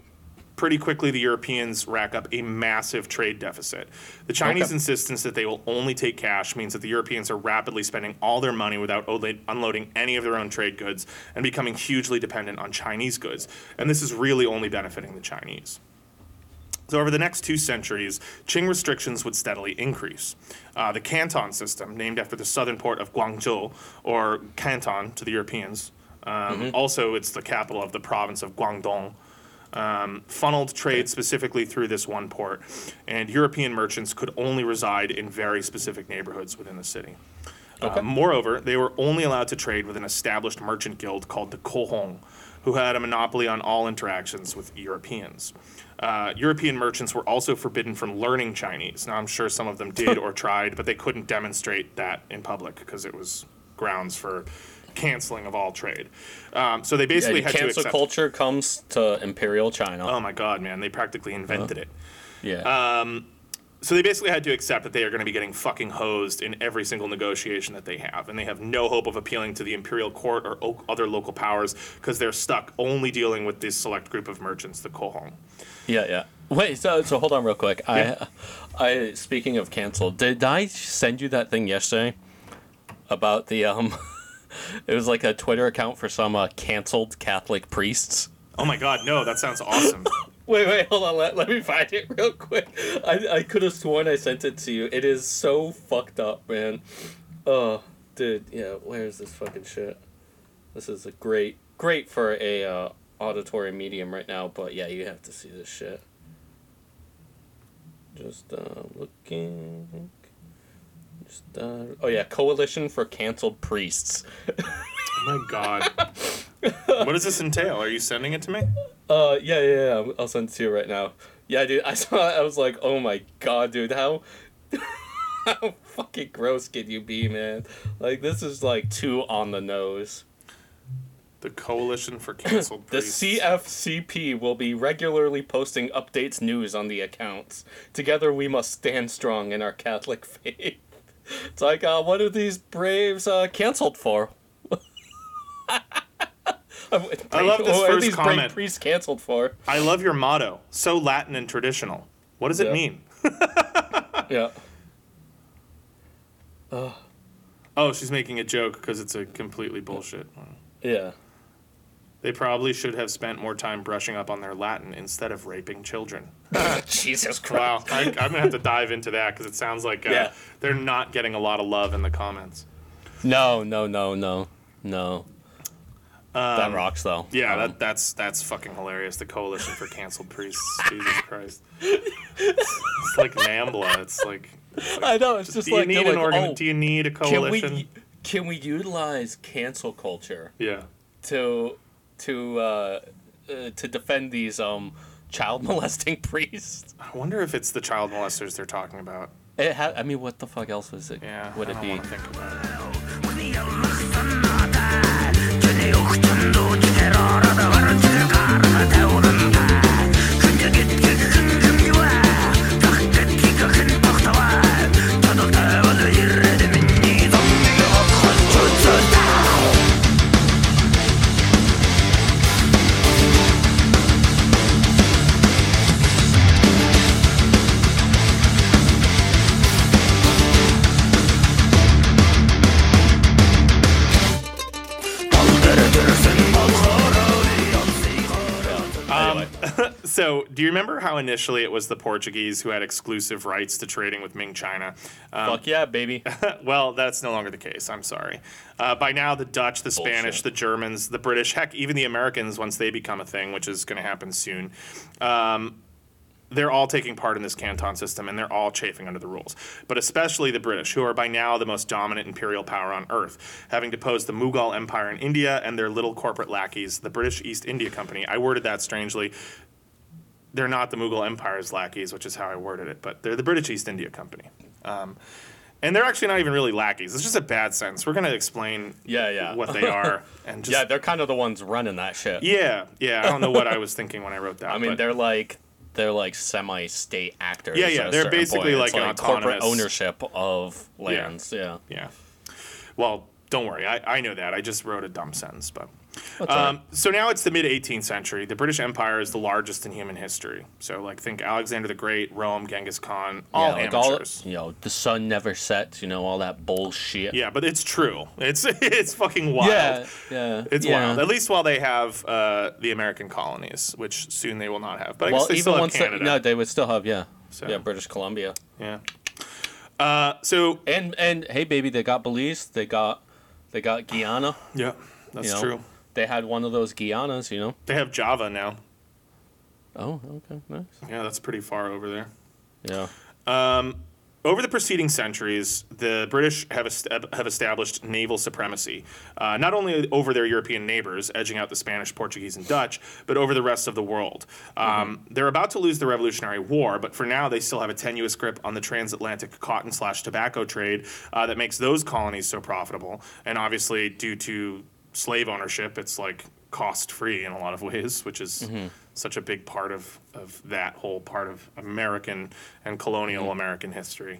Pretty quickly the Europeans rack up a massive trade deficit. The Chinese Okay. insistence that they will only take cash means that the Europeans are rapidly spending all their money without unloading any of their own trade goods and becoming hugely dependent on Chinese goods. And this is really only benefiting the Chinese. So, over the next two centuries, Qing restrictions would steadily increase. Uh, the Canton system, named after the southern port of Guangzhou, or Canton to the Europeans, um, also it's the capital of the province of Guangdong, um, funneled trade specifically through this one port, and European merchants could only reside in very specific neighborhoods within the city. Uh, moreover, they were only allowed to trade with an established merchant guild called the Cohong, who had a monopoly on all interactions with Europeans. Uh, European merchants were also forbidden from learning Chinese. Now, I'm sure some of them did or tried, but they couldn't demonstrate that in public because it was grounds for canceling of all trade. Um, so they basically the had to cancel accept. culture comes to Imperial China. Oh my God, man! They practically invented it. yeah. uh, so they basically had to accept that they are going to be getting fucking hosed in every single negotiation that they have, and they have no hope of appealing to the imperial court or o- other local powers because they're stuck only dealing with this select group of merchants, the Cohong. Yeah, yeah. Wait, so so hold on real quick. Yeah. I I speaking of cancel, did I send you that thing yesterday about the um it was like a Twitter account for some uh, canceled Catholic priests. Oh my god, no, that sounds awesome. Wait, wait, hold on. Let, let me find it real quick. I, I could have sworn I sent it to you. It is so fucked up, man. Oh, dude, yeah. Where's this fucking shit? This is a great, great for a uh, auditory medium right now. But yeah, you have to see this shit. Just uh, looking. Uh, oh yeah, Coalition for Canceled Priests. oh my god. what does this entail? Are you sending it to me? Uh, yeah, yeah, yeah. I'll- send it to you right now. Yeah, dude. I saw. it, I was like, oh my god, dude. How, how fucking gross can you be, man? Like, this is like too on the nose. The Coalition for Canceled Priests. The. CFCP will be regularly posting updates news on the accounts. Together, we must stand strong in our Catholic faith. It's like, uh, what are these braves uh, canceled for? I love this first these brave priests canceled for? I love your motto. So Latin and traditional. What does it mean? Yeah. Oh, she's making a joke because it's a completely bullshit. Yeah. They probably should have spent more time brushing up on their Latin instead of raping children. Jesus Christ. Wow, I, I'm gonna have to dive into that because it sounds like uh, Yeah. they're not getting a lot of love in the comments. No, no, no, no, no. that Um, rocks though. Yeah, Um, that, that's that's fucking hilarious. The Coalition for Canceled Priests. Jesus Christ. It's like Nambla. It's like, I know. It's just do you like, need they're an like, organ? oh, do you need a can coalition? we can we utilize cancel culture Yeah. to to uh, uh, to defend these um child molesting priest. I wonder if it's the child molesters they're talking about. It ha- I mean, what the fuck else was it? Yeah. would it be? So, do you remember how initially it was the Portuguese who had exclusive rights to trading with Ming China? Um, fuck yeah, baby. well, that's no longer the case. I'm sorry. Uh, by now, the Dutch, the Spanish, Bullshit. the Germans, the British, heck, even the Americans, once they become a thing, which is going to happen soon, um, they're all taking part in this Canton system and they're all chafing under the rules. But especially the British, who are by now the most dominant imperial power on earth, having deposed the Mughal Empire in India and their little corporate lackeys, the British East India Company. I worded that strangely. They're not the Mughal Empire's lackeys, which is how I worded it, but they're the British East India Company. Um, and they're actually not even really lackeys. It's just a bad sentence. We're going to explain Yeah, yeah. what they are. and just, yeah, they're kind of the ones running that shit. yeah, yeah. I don't know what I was thinking when I wrote that. I mean, they're like they're like semi-state actors. Yeah, yeah, they're basically. It's like an corporate ownership of lands. Yeah. Yeah. Well, don't worry. I, I know that. I just wrote a dumb sentence, but. All. Um, so now it's the mid 18th century. The British Empire is the largest in human history. So, like, think Alexander the Great, Rome, Genghis Khan, all yeah, like amateurs. you know, the sun never sets. You know, all that bullshit. yeah, but it's true. It's it's fucking wild. yeah, yeah. It's yeah. wild. At least while they have uh, the American colonies, which soon they will not have. But I Well, guess they even still have once they, Canada. no, they would still have yeah, So- yeah, British Columbia. Yeah. Uh, so And and hey, baby, they got Belize. They got they got Guyana. yeah, that's you know? true. They had one of those Guianas. You know. They have Java now. Oh, okay, nice. Yeah, that's pretty far over there. Yeah. Over the preceding centuries, the British have, est- have established naval supremacy, uh, not only over their European neighbors, edging out the Spanish, Portuguese, and Dutch, but over the rest of the world. Um, They're about to lose the Revolutionary War, but for now, they still have a tenuous grip on the transatlantic cotton slash tobacco trade uh, that makes those colonies so profitable. And obviously, due to slave ownership, it's like cost free in a lot of ways, which is such a big part of, of that whole part of American and colonial Mm-hmm. American history.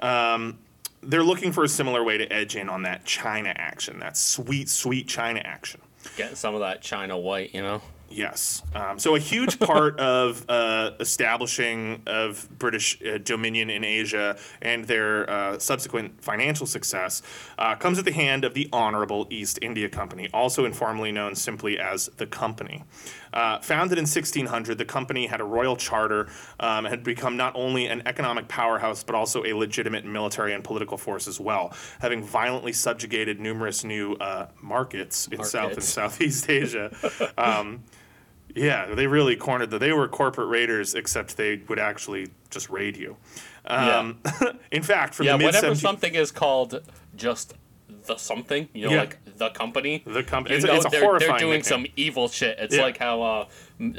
Um, they're looking for a similar way to edge in on that China action, that sweet, sweet China action. Getting some of that China white, you know. Yes. Um, so a huge part of uh, establishing of British uh, dominion in Asia and their uh, subsequent financial success uh, comes at the hand of the Honorable East India Company, also informally known simply as the Company. Uh, founded in 1600, the company had a royal charter um, and had become not only an economic powerhouse but also a legitimate military and political force as well, having violently subjugated numerous new uh, markets in South and Southeast Asia. Um, yeah, they really cornered the. They were corporate raiders, except they would actually just raid you. Um, in fact, from Yeah, the mid whenever 17 something is called just the something, you know, Yeah. like the company. The company- You it's a- know it's a they're, horrifying they're doing nickname. some evil shit. It's Yeah. like how uh,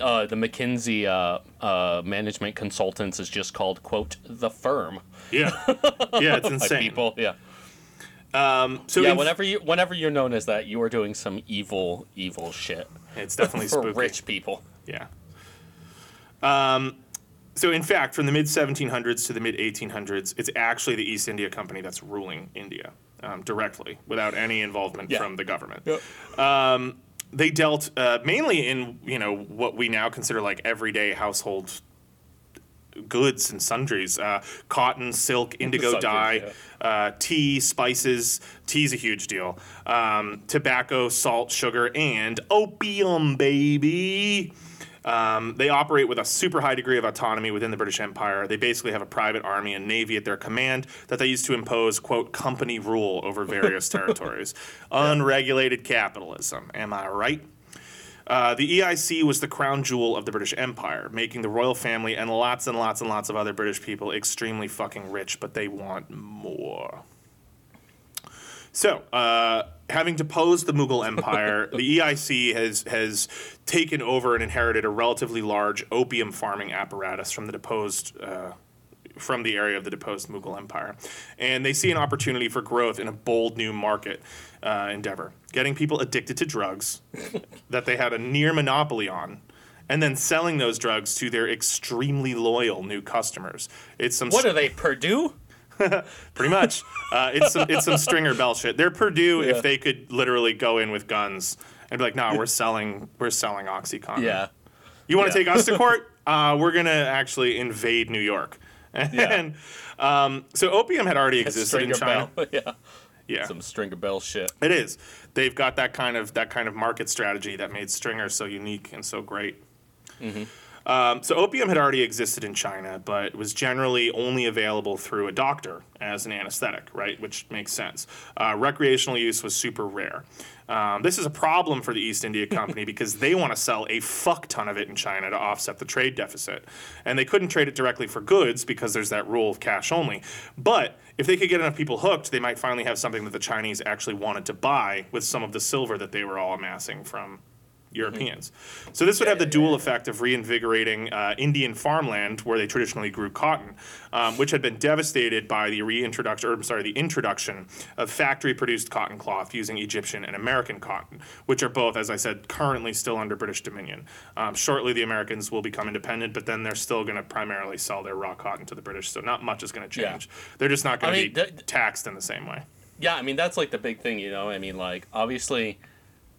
uh, the McKinsey uh, uh, management consultants is just called quote the firm yeah, yeah, it's insane. people. Yeah, So yeah. Whenever you whenever you're known as that, you are doing some evil evil shit it's definitely for spooky. rich people. Yeah. Um, so, in fact, from the mid 1700s to the mid 1800s, it's actually the East India Company that's ruling India um, directly, without any involvement Yeah. from the government. Yep. Um, they dealt uh, mainly in you know what we now consider like everyday household goods and sundries uh, cotton silk indigo dye uh, tea spices tea's a huge deal um, tobacco salt sugar and opium baby um, they operate with a super high degree of autonomy within the British Empire. They basically have a private army and navy at their command that they use to impose, quote, company rule over various territories. Unregulated capitalism. Am I right? Uh, the EIC was the crown jewel of the British Empire, making the royal family and lots and lots and lots of other British people extremely fucking rich, but they want more. So, uh, having deposed the Mughal Empire, the EIC has has taken over and inherited a relatively large opium farming apparatus from the deposed. Uh, from the area of the deposed Mughal Empire. And they see an opportunity for growth in a bold new market uh, endeavor, getting people addicted to drugs that they had a near monopoly on, and then selling those drugs to their extremely loyal new customers. It's some What are they, Purdue? pretty much. Uh, it's some it's some Stringer Bell shit. They're Purdue Yeah. if they could literally go in with guns and be like, "No, we're selling we're selling OxyContin. Yeah. you want to yeah. take us to court? Uh, we're gonna actually invade New York." And um, so opium had already existed in China. Bell. yeah. Yeah, Some Stringer Bell shit. it is. They've got that kind of that kind of market strategy that made Stringer so unique and so great. Um, so opium had already existed in China, but was generally only available through a doctor as an anesthetic, right? Which makes sense. Uh, recreational use was super rare. Um, this is a problem for the East India Company because they want to sell a fuck ton of it in China to offset the trade deficit. And they couldn't trade it directly for goods because there's that rule of cash only. But if they could get enough people hooked, they might finally have something that the Chinese actually wanted to buy with some of the silver that they were all amassing from Europeans. So this would have the dual effect of reinvigorating uh, Indian farmland where they traditionally grew cotton, um, which had been devastated by the reintroduction, or I'm sorry, the introduction of factory-produced cotton cloth using Egyptian and American cotton, which are both, as I said, currently still under British dominion. Um, shortly, the Americans will become independent, but then they're still going to primarily sell their raw cotton to the British. So not much is going to Yeah. change. They're just not going I to be th- taxed in the same way. Yeah, I mean that's like the big thing, you know. I mean, like obviously,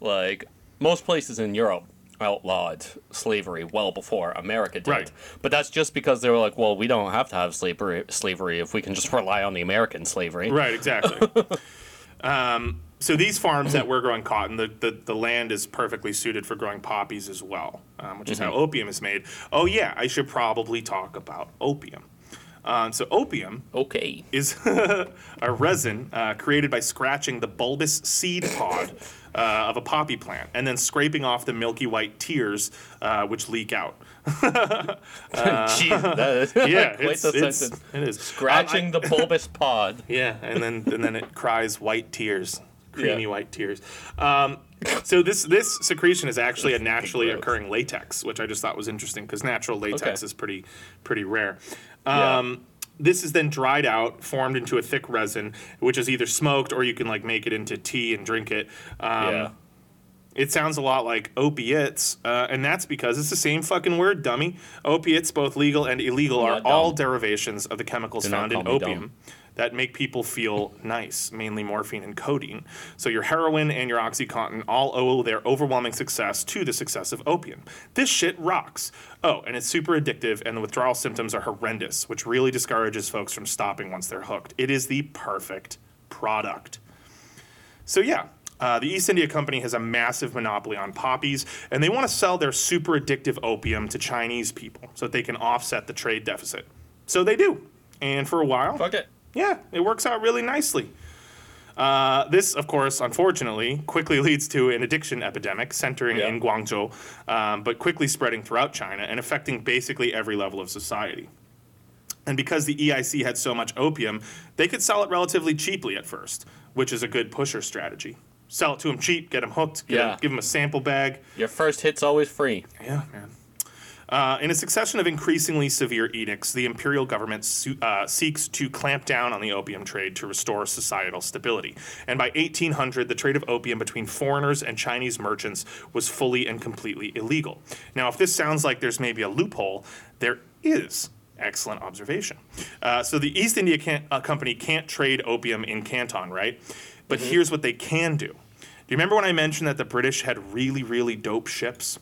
like most places in Europe outlawed slavery well before America did. Right. But that's just because they were like, well, we don't have to have slavery slavery if we can just rely on the American slavery. Right, exactly. um, so these farms that were growing cotton, the, the, the land is perfectly suited for growing poppies as well, um, which is how opium is made. Oh yeah, I should probably talk about opium. Um, so opium Okay. is a resin uh, created by scratching the bulbous seed pod uh, of a poppy plant and then scraping off the milky white tears uh, which leak out. Jeez, that is Yeah, quite it's, the it's- sentence. it is. Scratching the bulbous pod. Yeah, and then and then it cries white tears, creamy Yeah. white tears. Um, so this this secretion is actually a naturally occurring latex, which I just thought was interesting because natural latex Okay. is pretty pretty rare. Yeah. This is then dried out, formed into a thick resin, which is either smoked or you can like make it into tea and drink it. Um, yeah. It sounds a lot like opiates, uh, and that's because it's the same fucking word, dummy. Opiates, both legal and illegal, are all derivations of the chemicals not found in opium. dumb. That make people feel nice, mainly morphine and codeine. So your heroin and your OxyContin all owe their overwhelming success to the success of opium. This shit rocks. Oh, and it's super addictive, and the withdrawal symptoms are horrendous, which really discourages folks from stopping once they're hooked. It is the perfect product. So yeah, uh, the East India Company has a massive monopoly on poppies, and they want to sell their super addictive opium to Chinese people so that they can offset the trade deficit. So they do, and for a while, Fuck it. Yeah, it works out really nicely. Uh, this, of course, unfortunately, quickly leads to an addiction epidemic centering Yeah. in Guangzhou, um, but quickly spreading throughout China and affecting basically every level of society. And because the EIC had so much opium, they could sell it relatively cheaply at first, which is a good pusher strategy. Sell it to them cheap, get them hooked, get Yeah. give them a sample bag. Your first hit's always free. Yeah, man. Uh, in a succession of increasingly severe edicts, the imperial government su- uh, seeks to clamp down on the opium trade to restore societal stability. And by 1800, the trade of opium between foreigners and Chinese merchants was fully and completely illegal. Now, if this sounds like there's maybe a loophole, there is. Excellent observation. Uh, so the East India can- uh, Company can't trade opium in Canton, right? But here's what they can do. Do you remember when I mentioned that the British had really, really dope ships?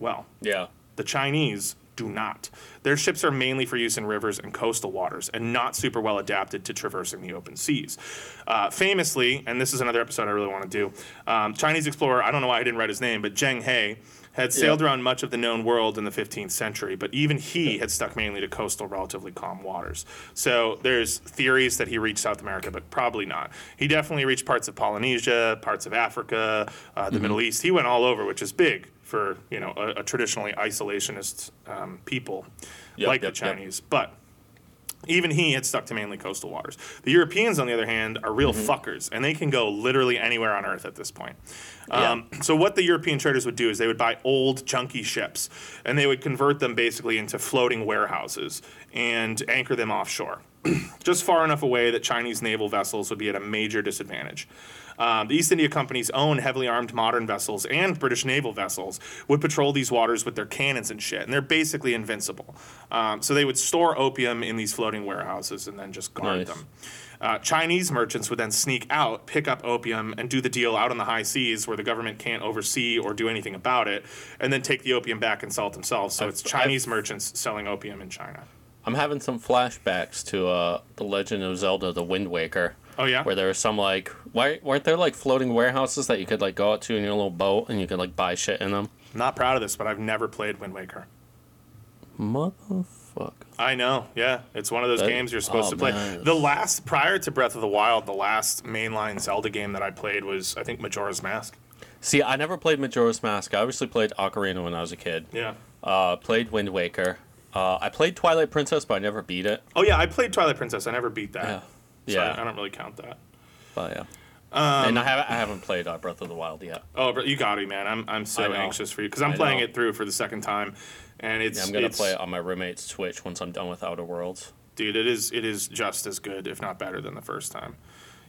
Well, Yeah. The Chinese do not. Their ships are mainly for use in rivers and coastal waters and not super well adapted to traversing the open seas. Uh, famously, and this is another episode I really want to do, um, Chinese explorer, I don't know why I didn't write his name, but Zheng He had sailed Yeah. around much of the known world in the 15th century, but even he had stuck mainly to coastal, relatively calm waters. So there's theories that he reached South America, but probably not. He definitely reached parts of Polynesia, parts of Africa, uh, Mm-hmm. the Middle East. He went all over, which is big for you know a, a traditionally isolationist um, people Yep, like yep, the yep. Chinese. But even he had stuck to mainly coastal waters. The Europeans, on the other hand, are real Mm-hmm. fuckers, and they can go literally anywhere on Earth at this point. Yeah. Um, so what the European traders would do is they would buy old, junky ships, and they would convert them basically into floating warehouses and anchor them offshore, just far enough away that Chinese naval vessels would be at a major disadvantage. Um, the East India Company's own heavily armed modern vessels and British naval vessels would patrol these waters with their cannons and shit, and they're basically invincible. Um, so they would store opium in these floating warehouses and then just guard Nice. them. Uh, Chinese merchants would then sneak out, pick up opium, and do the deal out on the high seas where the government can't oversee or do anything about it, and then take the opium back and sell it themselves. So I've- it's Chinese merchants selling opium in China. I'm having some flashbacks to uh, the Legend of Zelda: The Wind Waker. Oh, yeah? Where there was some like, why weren't there like floating warehouses that you could like go out to in your little boat and you could like buy shit in them? Not proud of this, but I've never played Wind Waker. Motherfucker. I know, yeah. It's one of those That- games you're supposed oh, to play. man. The last, prior to Breath of the Wild, the last mainline Zelda game that I played was, I think, Majora's Mask. See, I never played Majora's Mask. I obviously played Ocarina when I was a kid. Yeah. Uh, played Wind Waker. Uh, I played Twilight Princess, but I never beat it. Oh, yeah, I played Twilight Princess. I never beat that. Yeah. So I- Yeah. I don't really count that. But yeah. Um, and I haven't, I haven't played uh, Breath of the Wild yet. Oh, but you got me, man. I'm I'm so anxious for you because I'm I playing know. it through for the second time, and it's Yeah, I'm gonna it's, play it on my roommate's Switch once I'm done with Outer Worlds. dude. It is it is just as good, if not better, than the first time.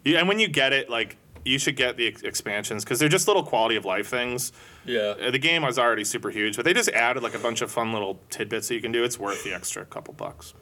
Yeah, and when you get it, like you should get the ex- expansions because they're just little quality of life things. Yeah. Uh, The game was already super huge, but they just added like a bunch of fun little tidbits that you can do. It's worth the extra couple bucks.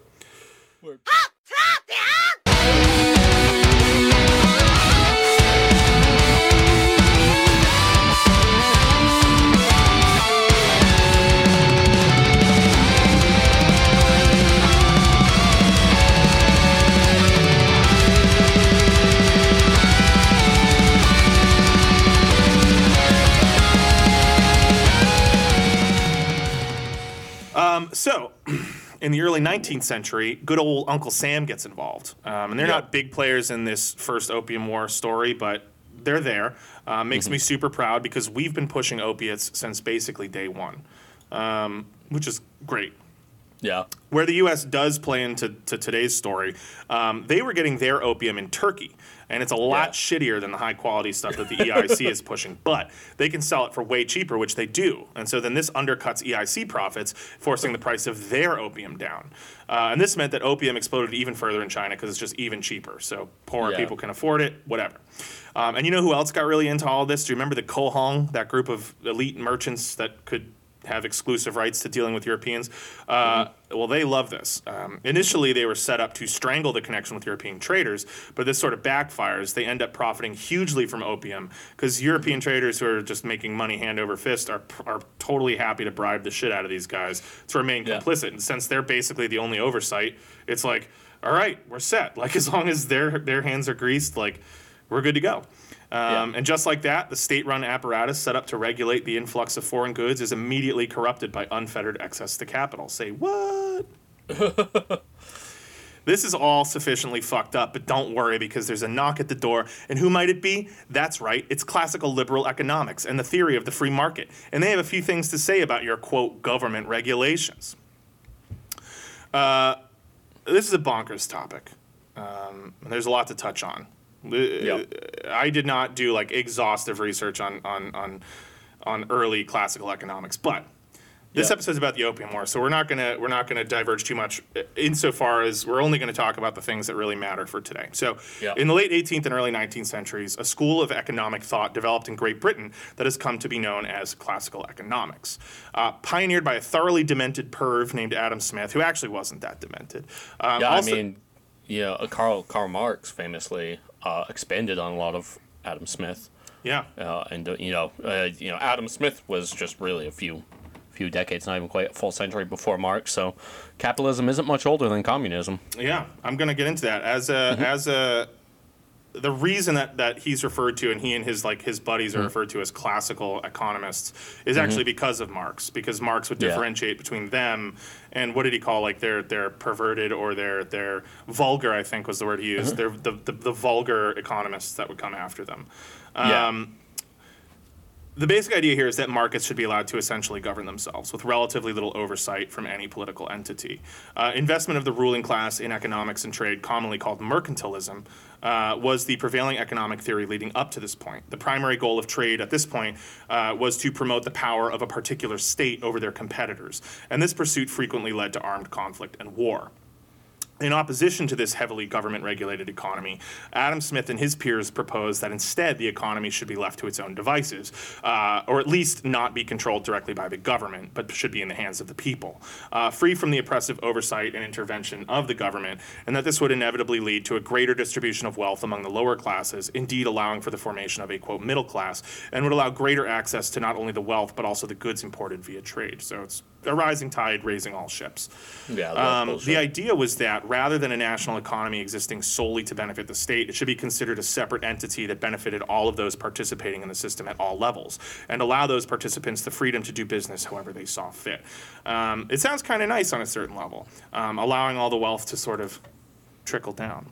Um, so, in the early 19th century, good old Uncle Sam gets involved. Um, and they're Yeah. not big players in this first Opium War story, but they're there. Uh, makes me super proud because we've been pushing opiates since basically day one, um, which is great. Yeah. Where the U.S. does play into to today's story, um, they were getting their opium in Turkey, and it's a lot Yeah. shittier than the high quality stuff that the EIC is pushing. But they can sell it for way cheaper, which they do, and so then this undercuts EIC profits, forcing the price of their opium down. Uh, and this meant that opium exploded even further in China because it's just even cheaper. So poorer Yeah. people can afford it, whatever. Um, and you know who else got really into all this? Do you remember the Cohong, that group of elite merchants that could have exclusive rights to dealing with Europeans? Uh, Well, they love this. Um, initially, they were set up to strangle the connection with European traders, but this sort of backfires. They end up profiting hugely from opium because European traders who are just making money hand over fist are, are totally happy to bribe the shit out of these guys to remain Yeah. complicit. And since they're basically the only oversight, it's like, all right, we're set. Like as long as their their hands are greased, like we're good to go. Um, Yeah. And just like that, the state-run apparatus set up to regulate the influx of foreign goods is immediately corrupted by unfettered access to capital. Say what? this is all sufficiently fucked up, but don't worry because there's a knock at the door. And who might it be? That's right, it's classical liberal economics and the theory of the free market. And they have a few things to say about your quote government regulations. Uh, this is a bonkers topic. Um, and there's a lot to touch on. Yeah. I did not do like exhaustive research on on on on early classical economics, but this episode is about the opium war, so we're not gonna we're not gonna diverge too much insofar as we're only gonna talk about the things that really matter for today. So, in the late 18th and early 19th centuries, a school of economic thought developed in Great Britain that has come to be known as classical economics, uh, pioneered by a thoroughly demented perv named Adam Smith, who actually wasn't that demented. Um, Yeah, also- I mean, yeah, uh, Karl Karl Marx famously uh, expanded on a lot of Adam Smith, yeah. uh, and uh, you know, uh, you know, Adam Smith was just really a few few decades, not even quite a full century before Marx. So, capitalism isn't much older than communism. Yeah, I'm going to get into that as a as a the reason that that he's referred to and he and his like his buddies are mm-hmm. referred to as classical economists is mm-hmm. actually because of Marx because Marx would Yeah. differentiate between them and what did he call like their their perverted or their their vulgar I think was the word he used uh-huh. They're the, the the vulgar economists that would come after them. Yeah. Um, The basic idea here is that markets should be allowed to essentially govern themselves with relatively little oversight from any political entity. Uh, investment of the ruling class in economics and trade, commonly called mercantilism, uh, was the prevailing economic theory leading up to this point. The primary goal of trade at this point uh, was to promote the power of a particular state over their competitors, and this pursuit frequently led to armed conflict and war. In opposition to this heavily government regulated economy, Adam Smith and his peers proposed that instead the economy should be left to its own devices, uh, or at least not be controlled directly by the government, but should be in the hands of the people, uh, free from the oppressive oversight and intervention of the government, and that this would inevitably lead to a greater distribution of wealth among the lower classes, indeed allowing for the formation of a quote middle class, and would allow greater access to not only the wealth but also the goods imported via trade. So it's a rising tide raising all ships. Yeah, Um, the idea was that rather than a national economy existing solely to benefit the state, it should be considered a separate entity that benefited all of those participating in the system at all levels and allow those participants the freedom to do business however they saw fit. Um, it sounds kind of nice on a certain level, um, allowing all the wealth to sort of trickle down.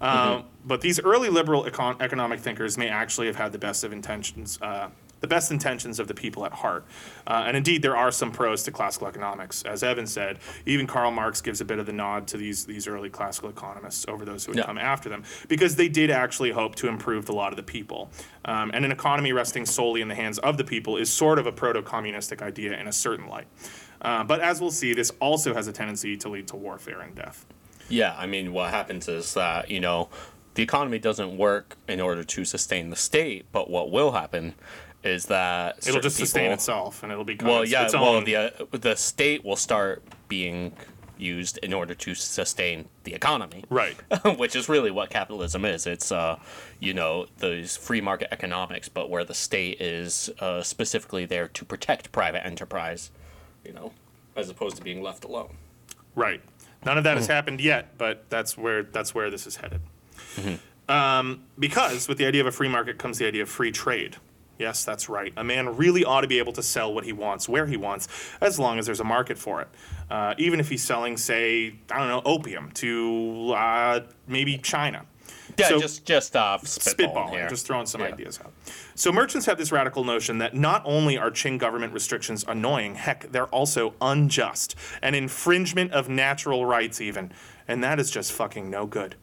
Um, But these early liberal econ- economic thinkers may actually have had the best of intentions. Uh, the best intentions of the people at heart. Uh, and indeed, there are some pros to classical economics. As Evan said, even Karl Marx gives a bit of the nod to these, these early classical economists over those who would Yeah. come after them, because they did actually hope to improve the lot of the people. Um, and an economy resting solely in the hands of the people is sort of a proto communistic idea in a certain light. Uh, but as we'll see, this also has a tendency to lead to warfare and death. Yeah, I mean, what happens is that, you know, the economy doesn't work in order to sustain the state, but what will happen is that It'll just sustain itself, and it'll become Well, its, yeah, its well, the uh, the state will start being used in order to sustain the economy. right. which is really what capitalism is. It's uh, you know, those free market economics, but where the state is uh, specifically there to protect private enterprise, you know, as opposed to being left alone. Right. None of that has happened yet, but that's where that's where this is headed. Um, because with the idea of a free market comes the idea of free trade. Yes, that's right. A man really ought to be able to sell what he wants, where he wants, as long as there's a market for it. Uh, even if he's selling, say, I don't know, opium to uh, maybe China. Yeah, So- just just uh, spitballing, just throwing some Yeah. ideas out. So merchants have this radical notion that not only are Qing government restrictions annoying, heck, they're also unjust, an infringement of natural rights even, and that is just fucking no good.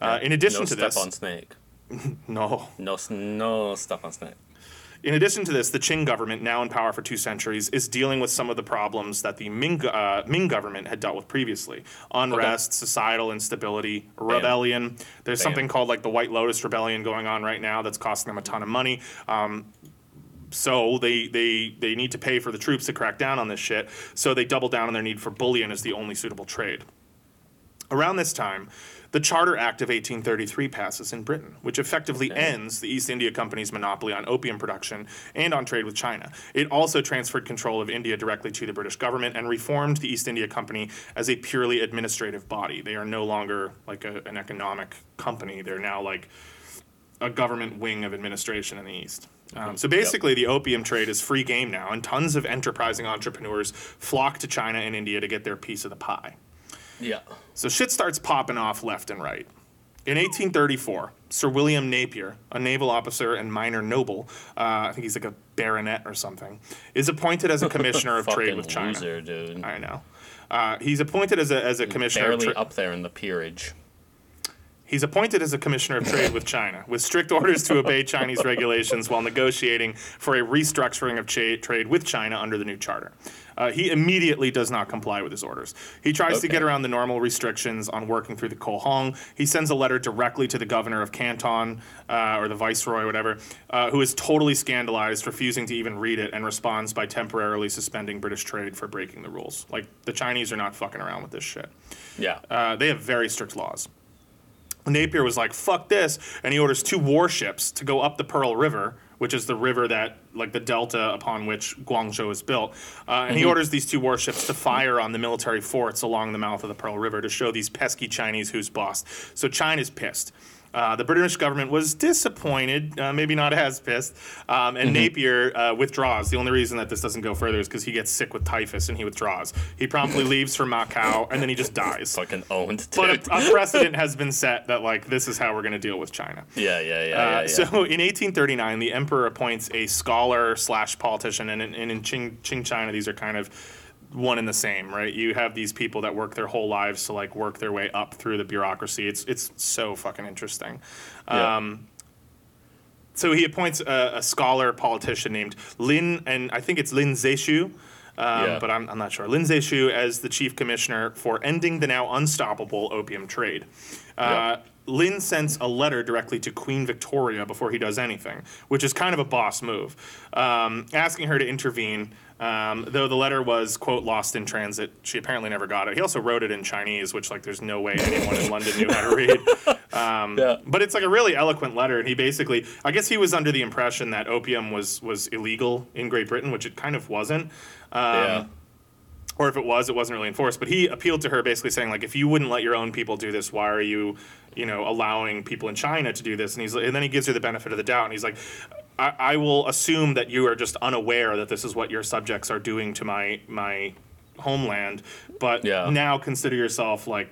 Uh, in addition no to step this, on snake. no. No, no step on snake. In addition to this, the Qing government, now in power for two centuries, is dealing with some of the problems that the Ming, uh, Ming government had dealt with previously unrest, societal instability, rebellion. There's something called like the White Lotus Rebellion going on right now that's costing them a ton of money. Um, so they, they, they need to pay for the troops to crack down on this shit. So they double down on their need for bullion as the only suitable trade. Around this time, the Charter Act of 1833 passes in Britain, which effectively ends the East India Company's monopoly on opium production and on trade with China. It also transferred control of India directly to the British government and reformed the East India Company as a purely administrative body. They are no longer like a, an economic company, they're now like a government wing of administration in the East. Um, so basically, the opium trade is free game now, and tons of enterprising entrepreneurs flock to China and India to get their piece of the pie. Yeah. So shit starts popping off left and right. In 1834, Sir William Napier, a naval officer and minor noble, uh, I think he's like a baronet or something, is appointed as a commissioner of trade with China. loser, dude. I know. Uh, he's appointed as a, as a commissioner. of Barely tra- up there in the peerage. He's appointed as a commissioner of trade with China, with strict orders to obey Chinese regulations while negotiating for a restructuring of cha- trade with China under the new charter. Uh, he immediately does not comply with his orders. He tries to get around the normal restrictions on working through the Cohong. He sends a letter directly to the governor of Canton, uh, or the viceroy, whatever, uh, who is totally scandalized, refusing to even read it, and responds by temporarily suspending British trade for breaking the rules. Like, the Chinese are not fucking around with this shit. Yeah. Uh, they have very strict laws. Napier was like, fuck this. And he orders two warships to go up the Pearl River, which is the river that, like, the delta upon which Guangzhou is built. Uh, and he orders these two warships to fire on the military forts along the mouth of the Pearl River to show these pesky Chinese who's boss. So China's pissed. Uh, the British government was disappointed, uh, maybe not as pissed, um, and Napier uh, withdraws. The only reason that this doesn't go further is because he gets sick with typhus and he withdraws. He promptly leaves for Macau and then he just dies. Fucking owned, dude. But a, a precedent has been set that like this is how we're going to deal with China. yeah, yeah, yeah, Uh, yeah, yeah. So in 1839, the emperor appoints a scholar slash politician, and in, and in Qing, Qing China, these are kind of one and the same, right? You have these people that work their whole lives to like work their way up through the bureaucracy. It's it's so fucking interesting. Yeah. Um, so he appoints a, a scholar politician named Lin, and I think it's Lin Zexu. Um, Yeah. But I'm, I'm not sure. Lin Zexu as the chief commissioner for ending the now unstoppable opium trade. Uh, Lin sends a letter directly to Queen Victoria before he does anything, which is kind of a boss move, um, asking her to intervene. Um, though the letter was quote lost in transit, she apparently never got it. He also wrote it in Chinese, which like there's no way anyone in London knew how to read. Um, Yeah. But it's like a really eloquent letter, and he basically, I guess he was under the impression that opium was was illegal in Great Britain, which it kind of wasn't. Um, yeah. or if it was, it wasn't really enforced. But he appealed to her, basically saying like, if you wouldn't let your own people do this, why are you, you know, allowing people in China to do this? And he's and then he gives her the benefit of the doubt, and he's like, I, I will assume that you are just unaware that this is what your subjects are doing to my my homeland, but Yeah. now consider yourself like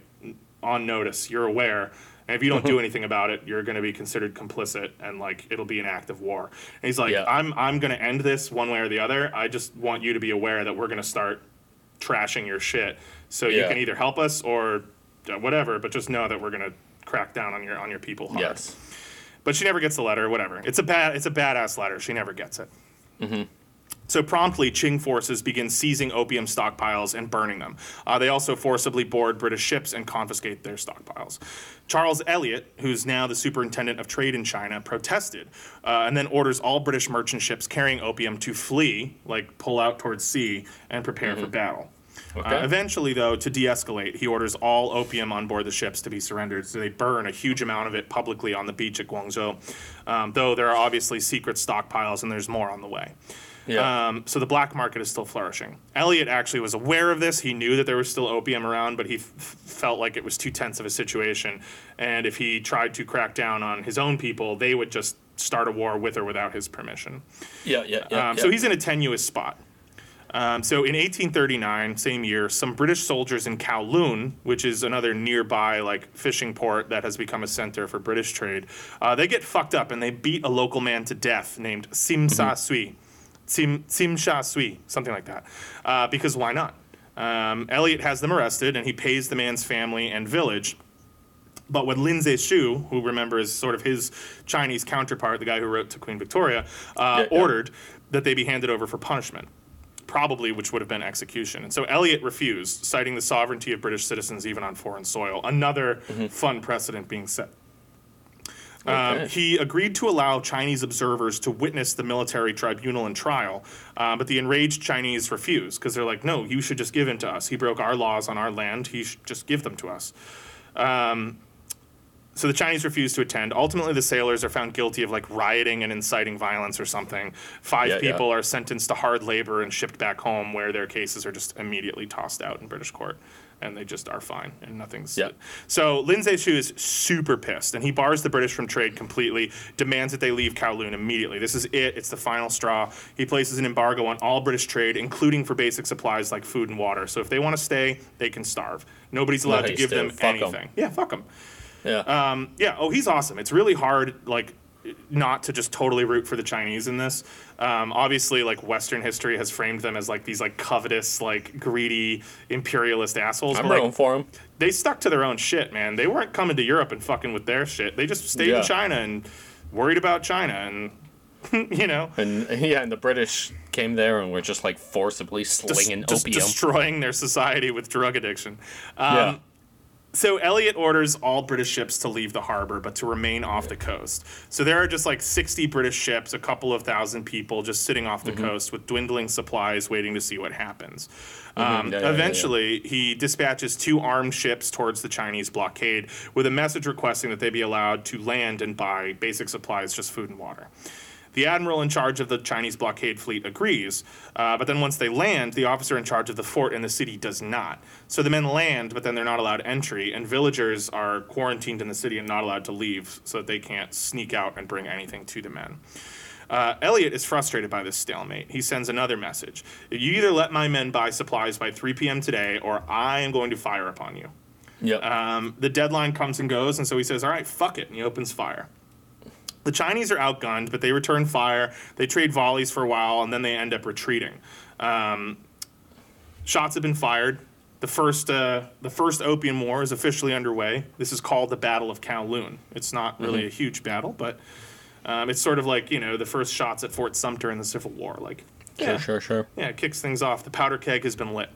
on notice. You're aware. And if you don't do anything about it, you're going to be considered complicit, and like it'll be an act of war. And he's like, Yeah. I'm I'm going to end this one way or the other. I just want you to be aware that we're going to start trashing your shit. So you can either help us or uh, whatever, but just know that we're going to crack down on your on your people hard. Yes. But she never gets the letter. Whatever. It's a bad. It's a badass letter. She never gets it. So promptly, Qing forces begin seizing opium stockpiles and burning them. Uh, they also forcibly board British ships and confiscate their stockpiles. Charles Elliot, who's now the superintendent of trade in China, protested uh, and then orders all British merchant ships carrying opium to flee, like pull out towards sea, and prepare for battle. Okay. Uh, eventually, though, to de escalate, he orders all opium on board the ships to be surrendered. So they burn a huge amount of it publicly on the beach at Guangzhou, um, though there are obviously secret stockpiles and there's more on the way. Yeah. Um, so the black market is still flourishing. Elliot actually was aware of this. He knew that there was still opium around, but he f- felt like it was too tense of a situation. And if he tried to crack down on his own people, they would just start a war with or without his permission. yeah. Yeah. Yeah. Um, yeah. So he's in a tenuous spot. Um, so in 1839, same year, some British soldiers in Kowloon, which is another nearby like fishing port that has become a center for British trade, uh, they get fucked up and they beat a local man to death named Sim Sa Sui, Sim Sim Sha Sui, something like that, uh, because why not? Um, Elliot has them arrested and he pays the man's family and village. But when Lin Zexu, who remember is sort of his Chinese counterpart, the guy who wrote to Queen Victoria, uh, Yeah, yeah. ordered that they be handed over for punishment, probably which would have been execution. And so Elliot refused, citing the sovereignty of British citizens even on foreign soil. Another fun precedent being set. Um, Okay. he agreed to allow Chinese observers to witness the military tribunal and trial, uh, but the enraged Chinese refused because they're like, no, you should just give in to us. He broke our laws on our land. He should just give them to us. Um, so the Chinese refused to attend. Ultimately, the sailors are found guilty of like rioting and inciting violence or something. Five Yeah, yeah. people are sentenced to hard labor and shipped back home, where their cases are just immediately tossed out in British court, and they just are fine and nothing's. Yeah. So Lin Zexu is super pissed, and he bars the British from trade completely. Demands that they leave Kowloon immediately. This is it. It's the final straw. He places an embargo on all British trade, including for basic supplies like food and water. So if they want to stay, they can starve. Nobody's allowed to give them. Fuck 'em. anything. Yeah, fuck them. Yeah. Um, yeah. Oh, he's awesome. It's really hard, like, not to just totally root for the Chinese in this. Um, obviously, like Western history has framed them as like these like covetous, like greedy imperialist assholes. I'm but, like, rooting for him. they stuck to their own shit, man. They weren't coming to Europe and fucking with their shit. They just stayed Yeah. in China and worried about China and. you know, And yeah, and the British came there and were just like forcibly slinging just opium. destroying their society with drug addiction. Um, yeah. So Elliot orders all British ships to leave the harbor, but to remain off the coast. So there are just like 60 British ships, a couple of thousand people just sitting off the coast with dwindling supplies, waiting to see what happens. Um, Yeah, yeah, yeah, yeah. eventually, he dispatches two armed ships towards the Chinese blockade with a message requesting that they be allowed to land and buy basic supplies, just food and water. The admiral in charge of the Chinese blockade fleet agrees, uh, but then once they land, the officer in charge of the fort in the city does not. So the men land, but then they're not allowed entry, and villagers are quarantined in the city and not allowed to leave, so that they can't sneak out and bring anything to the men. Uh, Elliot is frustrated by this stalemate. He sends another message You either let my men buy supplies by 3 p.m. today, or I am going to fire upon you. Yeah. Um, the deadline comes and goes, and so he says, "All right, fuck it," and he opens fire. The Chinese are outgunned, but they return fire. They trade volleys for a while, and then they end up retreating. Um, shots have been fired. The first, uh, the first Opium War is officially underway. This is called the Battle of Kowloon. It's not really a huge battle, but um, it's sort of like you know the first shots at Fort Sumter in the Civil War. Like, yeah, Sure, sure, sure. yeah, it kicks things off. The powder keg has been lit.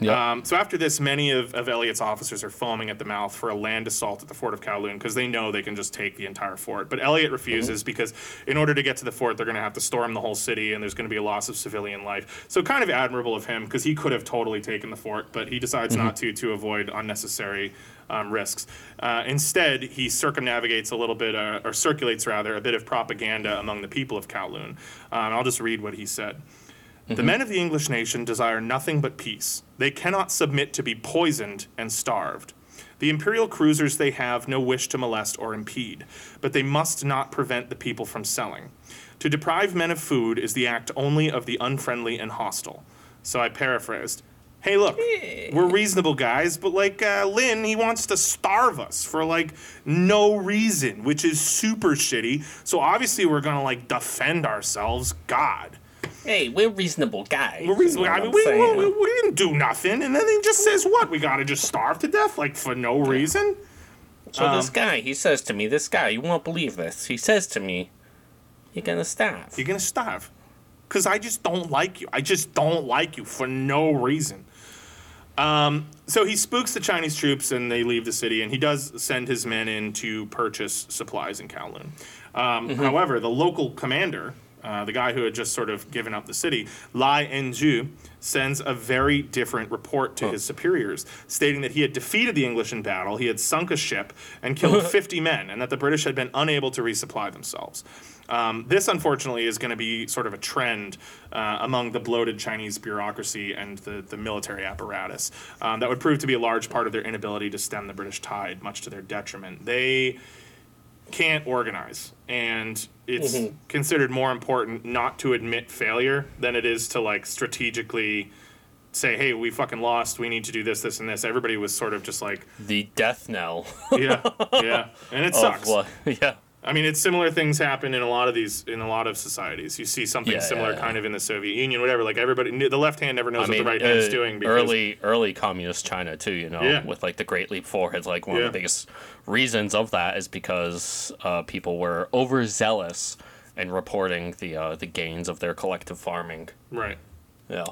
Yeah. Um, so after this, many of, of Elliot's officers are foaming at the mouth for a land assault at the fort of Kowloon because they know they can just take the entire fort. But Elliot refuses because in order to get to the fort, they're going to have to storm the whole city and there's going to be a loss of civilian life. So kind of admirable of him because he could have totally taken the fort, but he decides not to to avoid unnecessary um, risks. Uh, instead, he circumnavigates a little bit, uh, or circulates rather, a bit of propaganda among the people of Kowloon. Um, I'll just read what he said. The men of the English nation desire nothing but peace. They cannot submit to be poisoned and starved. The imperial cruisers they have no wish to molest or impede, but they must not prevent the people from selling. To deprive men of food is the act only of the unfriendly and hostile. So I paraphrased. Hey, look, we're reasonable guys, but like uh, Lin, he wants to starve us for like no reason, which is super shitty. So obviously we're gonna like defend ourselves. God. Hey, we're reasonable guys. We're reasonable. I mean, I'm we, we, we didn't do nothing, and then he just says, "What? We gotta just starve to death, like for no reason." So Um, this guy, he says to me, this guy, you won't believe this. He says to me, "You're gonna starve." You're gonna starve, cause I just don't like you. I just don't like you for no reason. Um, so he spooks the Chinese troops, and they leave the city. And he does send his men in to purchase supplies in Kowloon. Um, However, the local commander, uh, the guy who had just sort of given up the city, Lai Enju, sends a very different report to his superiors, stating that he had defeated the English in battle, he had sunk a ship, and killed 50 men, and that the British had been unable to resupply themselves. Um, this, unfortunately, is going to be sort of a trend uh, among the bloated Chinese bureaucracy and the, the military apparatus. Um, that would prove to be a large part of their inability to stem the British tide, much to their detriment. They can't organize, and it's Mm-hmm. considered more important not to admit failure than it is to like strategically say, "Hey, we fucking lost. We need to do this, this, and this." Everybody was sort of just like, The death knell. "Yeah, yeah," and it of sucks. what- yeah. I mean, it's similar things happen in a lot of these in a lot of societies. You see something Yeah, similar yeah, kind of in the Soviet Union, whatever. Like everybody, the left hand never knows I mean, what the right hand's uh, doing. Because, early early communist China too, you know, Yeah. with like the Great Leap Forward. Like one Yeah. of the biggest reasons of that is because uh, people were overzealous in reporting the uh, the gains of their collective farming. right. Yeah.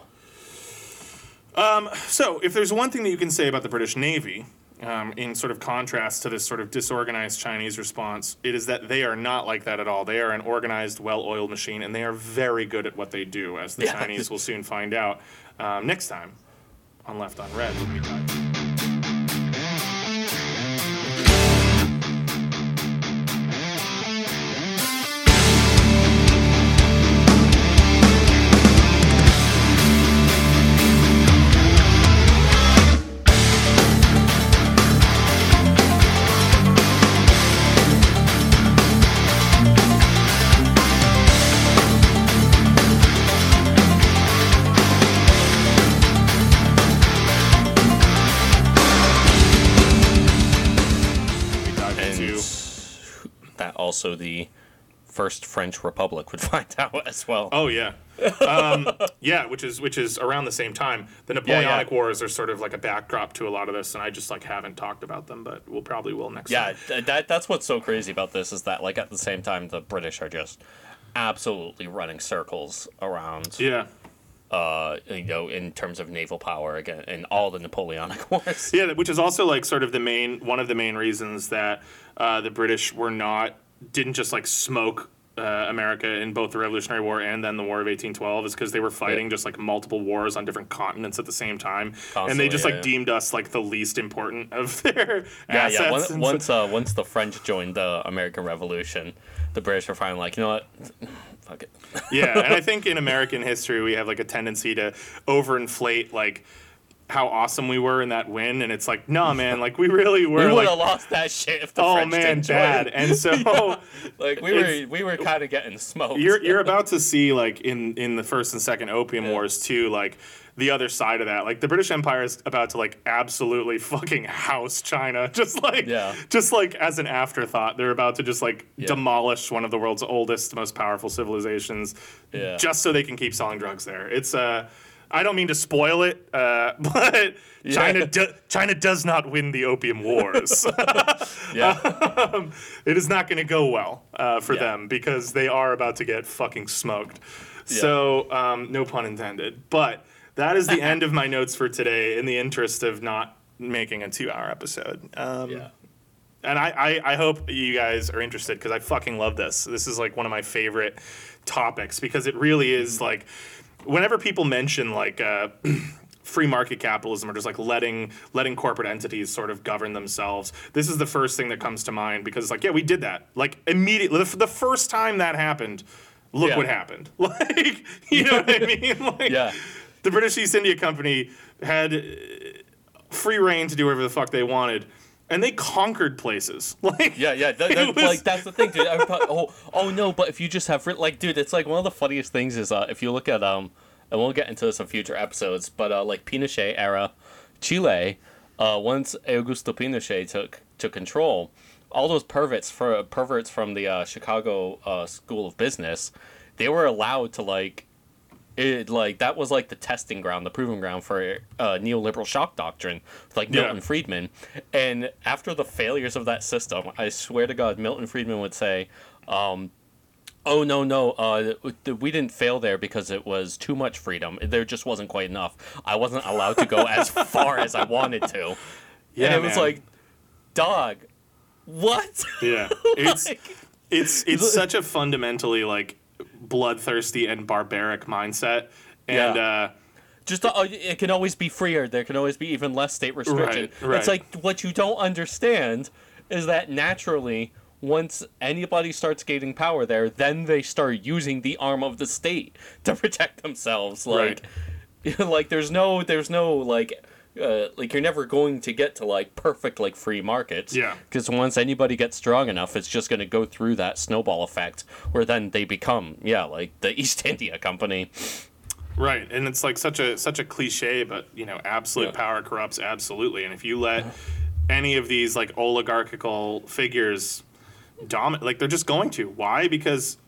Um, So, if there's one thing that you can say about the British Navy, um, in sort of contrast to this sort of disorganized Chinese response, it is that they are not like that at all. They are an organized, well-oiled machine, and they are very good at what they do, as the Yeah. Chinese will soon find out. Um, next time on Left on Red, also the first French Republic would find out as well. Oh yeah, um, yeah, which is which is around the same time. The Napoleonic Wars are sort of like a backdrop to a lot of this, and I just like haven't talked about them, but we'll probably will next Yeah, th- that that's what's so crazy about this is that like at the same time the British are just absolutely running circles around Yeah, uh you know in terms of naval power again in all the Napoleonic wars. yeah, which is also like sort of the main one of the main reasons that uh, the British were not didn't just like smoke. Uh, America in both the Revolutionary War and then the War of 1812 is because they were fighting Yeah. just like multiple wars on different continents at the same time, and they just yeah, like yeah. deemed us like the least important of their Yeah, assets. yeah. Once so- once, uh, once the French joined the American Revolution, the British were finally like, you know what, fuck it. yeah, and I think in American history we have like a tendency to overinflate like how awesome we were in that win, and it's like, nah, man, like we really were. We would like, have lost that shit if the oh French man, didn't bad. And so Like we were we were kind of getting smoked. you're you're about to see like in in the first and second Opium Yeah. Wars too, like the other side of that. Like the British Empire is about to like absolutely fucking house China, just like Yeah. just like as an afterthought. They're about to just like Yeah. demolish one of the world's oldest, most powerful civilizations, Yeah. just so they can keep selling drugs there. It's uh. I don't mean to spoil it, uh, but China do, China does not win the Opium Wars. yeah. it is not going to go well uh, for Yeah. them because they are about to get fucking smoked. So, um, no pun intended. But that is the end of my notes for today in the interest of not making a two hour episode. Um, yeah. And I, I, I hope you guys are interested because I fucking love this. This is like one of my favorite topics because it really is like whenever people mention like uh, free market capitalism or just like letting letting corporate entities sort of govern themselves, this is the first thing that comes to mind because it's like yeah we did that like immediately the, the first time that happened. Look Yeah. what happened. Like, you know what I mean? Like, Yeah. the British East India Company had uh, free reign to do whatever the fuck they wanted, and they conquered places. Like, Yeah, yeah, that, that- was- like that's the thing, dude. Thought, oh, oh no, but if you just have like, dude, it's like one of the funniest things is uh, if you look at um, and we'll get into this in future episodes, but uh, like Pinochet era, Chile, uh, once Augusto Pinochet took took control, all those perverts for perverts from the uh, Chicago uh, School of Business, they were allowed to like it like that was like the testing ground, the proving ground for uh, neoliberal shock doctrine, like Yeah. Milton Friedman. And after the failures of that system, I swear to God, Milton Friedman would say, um, "Oh no, no, uh, we didn't fail there because it was too much freedom. There just wasn't quite enough. I wasn't allowed to go as far as I wanted to." Yeah, and it was like, "Dog, what?" yeah, it's it's it's such a fundamentally like bloodthirsty and barbaric mindset, and Yeah. uh, just uh, it can always be freer. There can always be even less state restriction. Right, right. It's like what you don't understand is that naturally, once anybody starts gaining power there, then they start using the arm of the state to protect themselves. Like, like there's no there's no like uh, like you're never going to get to like perfect like free markets. Yeah. Because once anybody gets strong enough, it's just going to go through that snowball effect, where then they become yeah like the East India Company. Right, and it's like such a such a cliche, but you know, absolute Yeah. power corrupts absolutely. And if you let any of these like oligarchical figures dominate, like they're just going to. Why? Because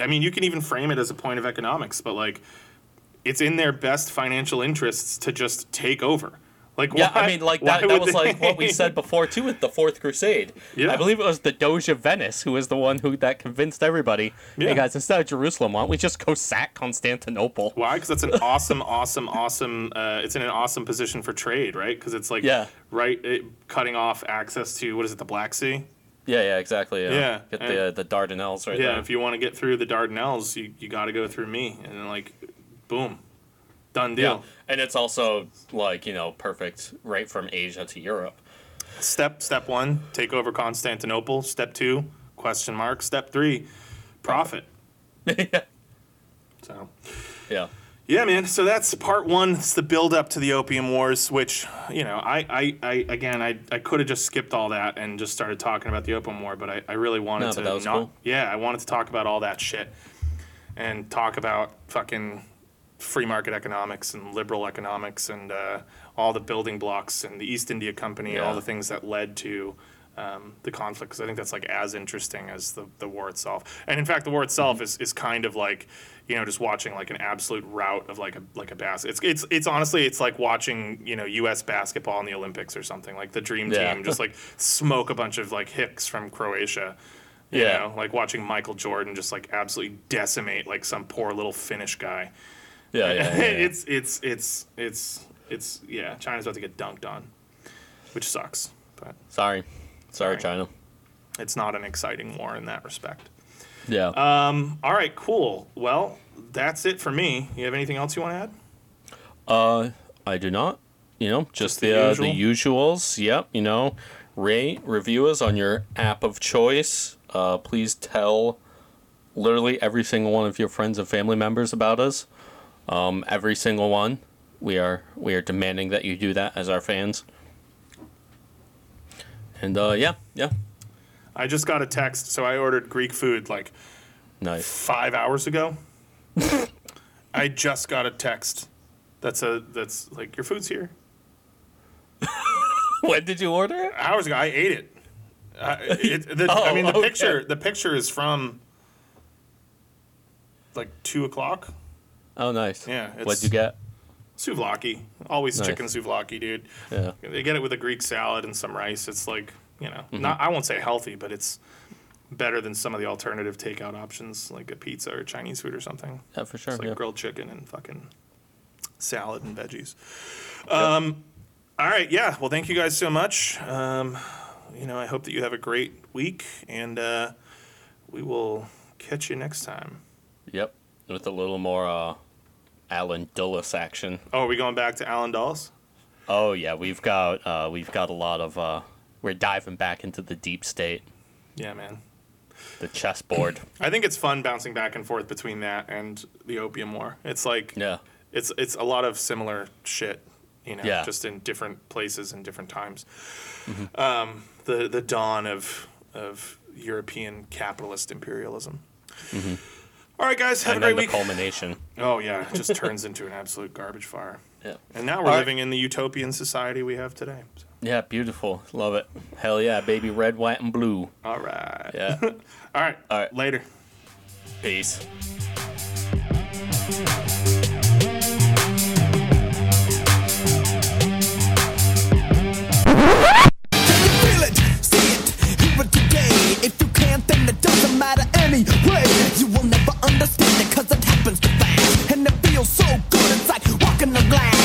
I mean, you can even frame it as a point of economics, but like it's in their best financial interests to just take over. Like, Yeah, why- I mean, like that. That was like what we said before too with the Fourth Crusade. Yeah. I believe it was the Doge of Venice who was the one who that convinced everybody. Yeah. Hey guys, instead of Jerusalem, why don't we just go sack Constantinople? Why? Because that's an awesome, awesome, awesome. Uh, it's in an awesome position for trade, right? Because it's like Yeah. right, it, cutting off access to what is it, the Black Sea? Yeah, yeah, exactly. Yeah, Yeah, get and- the the Dardanelles right Yeah, there. Yeah, if you want to get through the Dardanelles, you, you got to go through me, and then like, boom, done yeah, deal. and it's also like you know perfect right from Asia to Europe. Step step one, take over Constantinople. Step two, question mark. Step three, profit. yeah, So yeah, yeah, man. So that's part one. It's the build up to the Opium Wars, which you know, I I, I again, I, I could have just skipped all that and just started talking about the Opium War, but I, I really wanted No, to but that was not. cool. Yeah, I wanted to talk about all that shit and talk about fucking free market economics and liberal economics and uh, all the building blocks and the East India Company, all the things that led to um, the conflict. Because I think that's like as interesting as the, the war itself. And in fact, the war itself Mm-hmm. is, is kind of like you know just watching like an absolute rout of like a like a basket. It's it's it's honestly it's like watching you know U.S. basketball in the Olympics or something. Like the dream Yeah. team just like smoke a bunch of like hicks from Croatia. You Yeah. know, like watching Michael Jordan just like absolutely decimate like some poor little Finnish guy. Yeah, yeah. yeah, it's it's it's it's it's yeah. China's about to get dunked on, which sucks, but Sorry, sorry, Sorry. China. it's not an exciting war in that respect. Yeah. Um. All right. Cool. Well, that's it for me. You have anything else you want to add? Uh, I do not. You know, just, Just the the uh, the usuals. Yep. You know, rate, review us on your app of choice. Uh, please tell literally every single one of your friends and family members about us. Um, every single one. We are we are demanding that you do that as our fans. And uh, yeah, yeah, I just got a text. So I ordered Greek food like nice. five hours ago. I just got a text. That's a that's like your food's here. when did you order it? hours ago. I ate it. Uh, it the, Oh, I mean, the okay. picture the picture is from like two o'clock. Oh, nice. Yeah, What'd you get? Souvlaki, always Nice. chicken souvlaki, dude. Yeah. They get it with a Greek salad and some rice. It's like you know, Mm-hmm. not I won't say healthy, but it's better than some of the alternative takeout options like a pizza or Chinese food or something. Yeah, for sure. It's like yeah. grilled chicken and fucking salad and veggies. Um, all right, yeah. Well, thank you guys so much. Um, you know, I hope that you have a great week, and uh, we will catch you next time. Yep. With a little more uh, Allen Dulles action. Oh, are we going back to Allen Dulles? Oh yeah, we've got uh, we've got a lot of uh, we're diving back into the deep state, Yeah, man. the chessboard. I think it's fun bouncing back and forth between that and the Opium War. It's like yeah. it's it's a lot of similar shit, you know, Yeah. just in different places and different times. Mm-hmm. Um, the the dawn of of European capitalist imperialism. All right, guys, have and a then great the week. culmination. oh yeah, it just turns into an absolute garbage fire. Yeah. And now we're All right. living in the utopian society we have today. So, Yeah, beautiful. Love it. Hell yeah, baby. Red, white, and blue. all right. Yeah. All right. All right. Later. Peace. feel it, see it, hear it today. If you can't, then it doesn't matter anyway. You will never understand it, cause it happens too fast. And it feels so good, it's like walking on glass.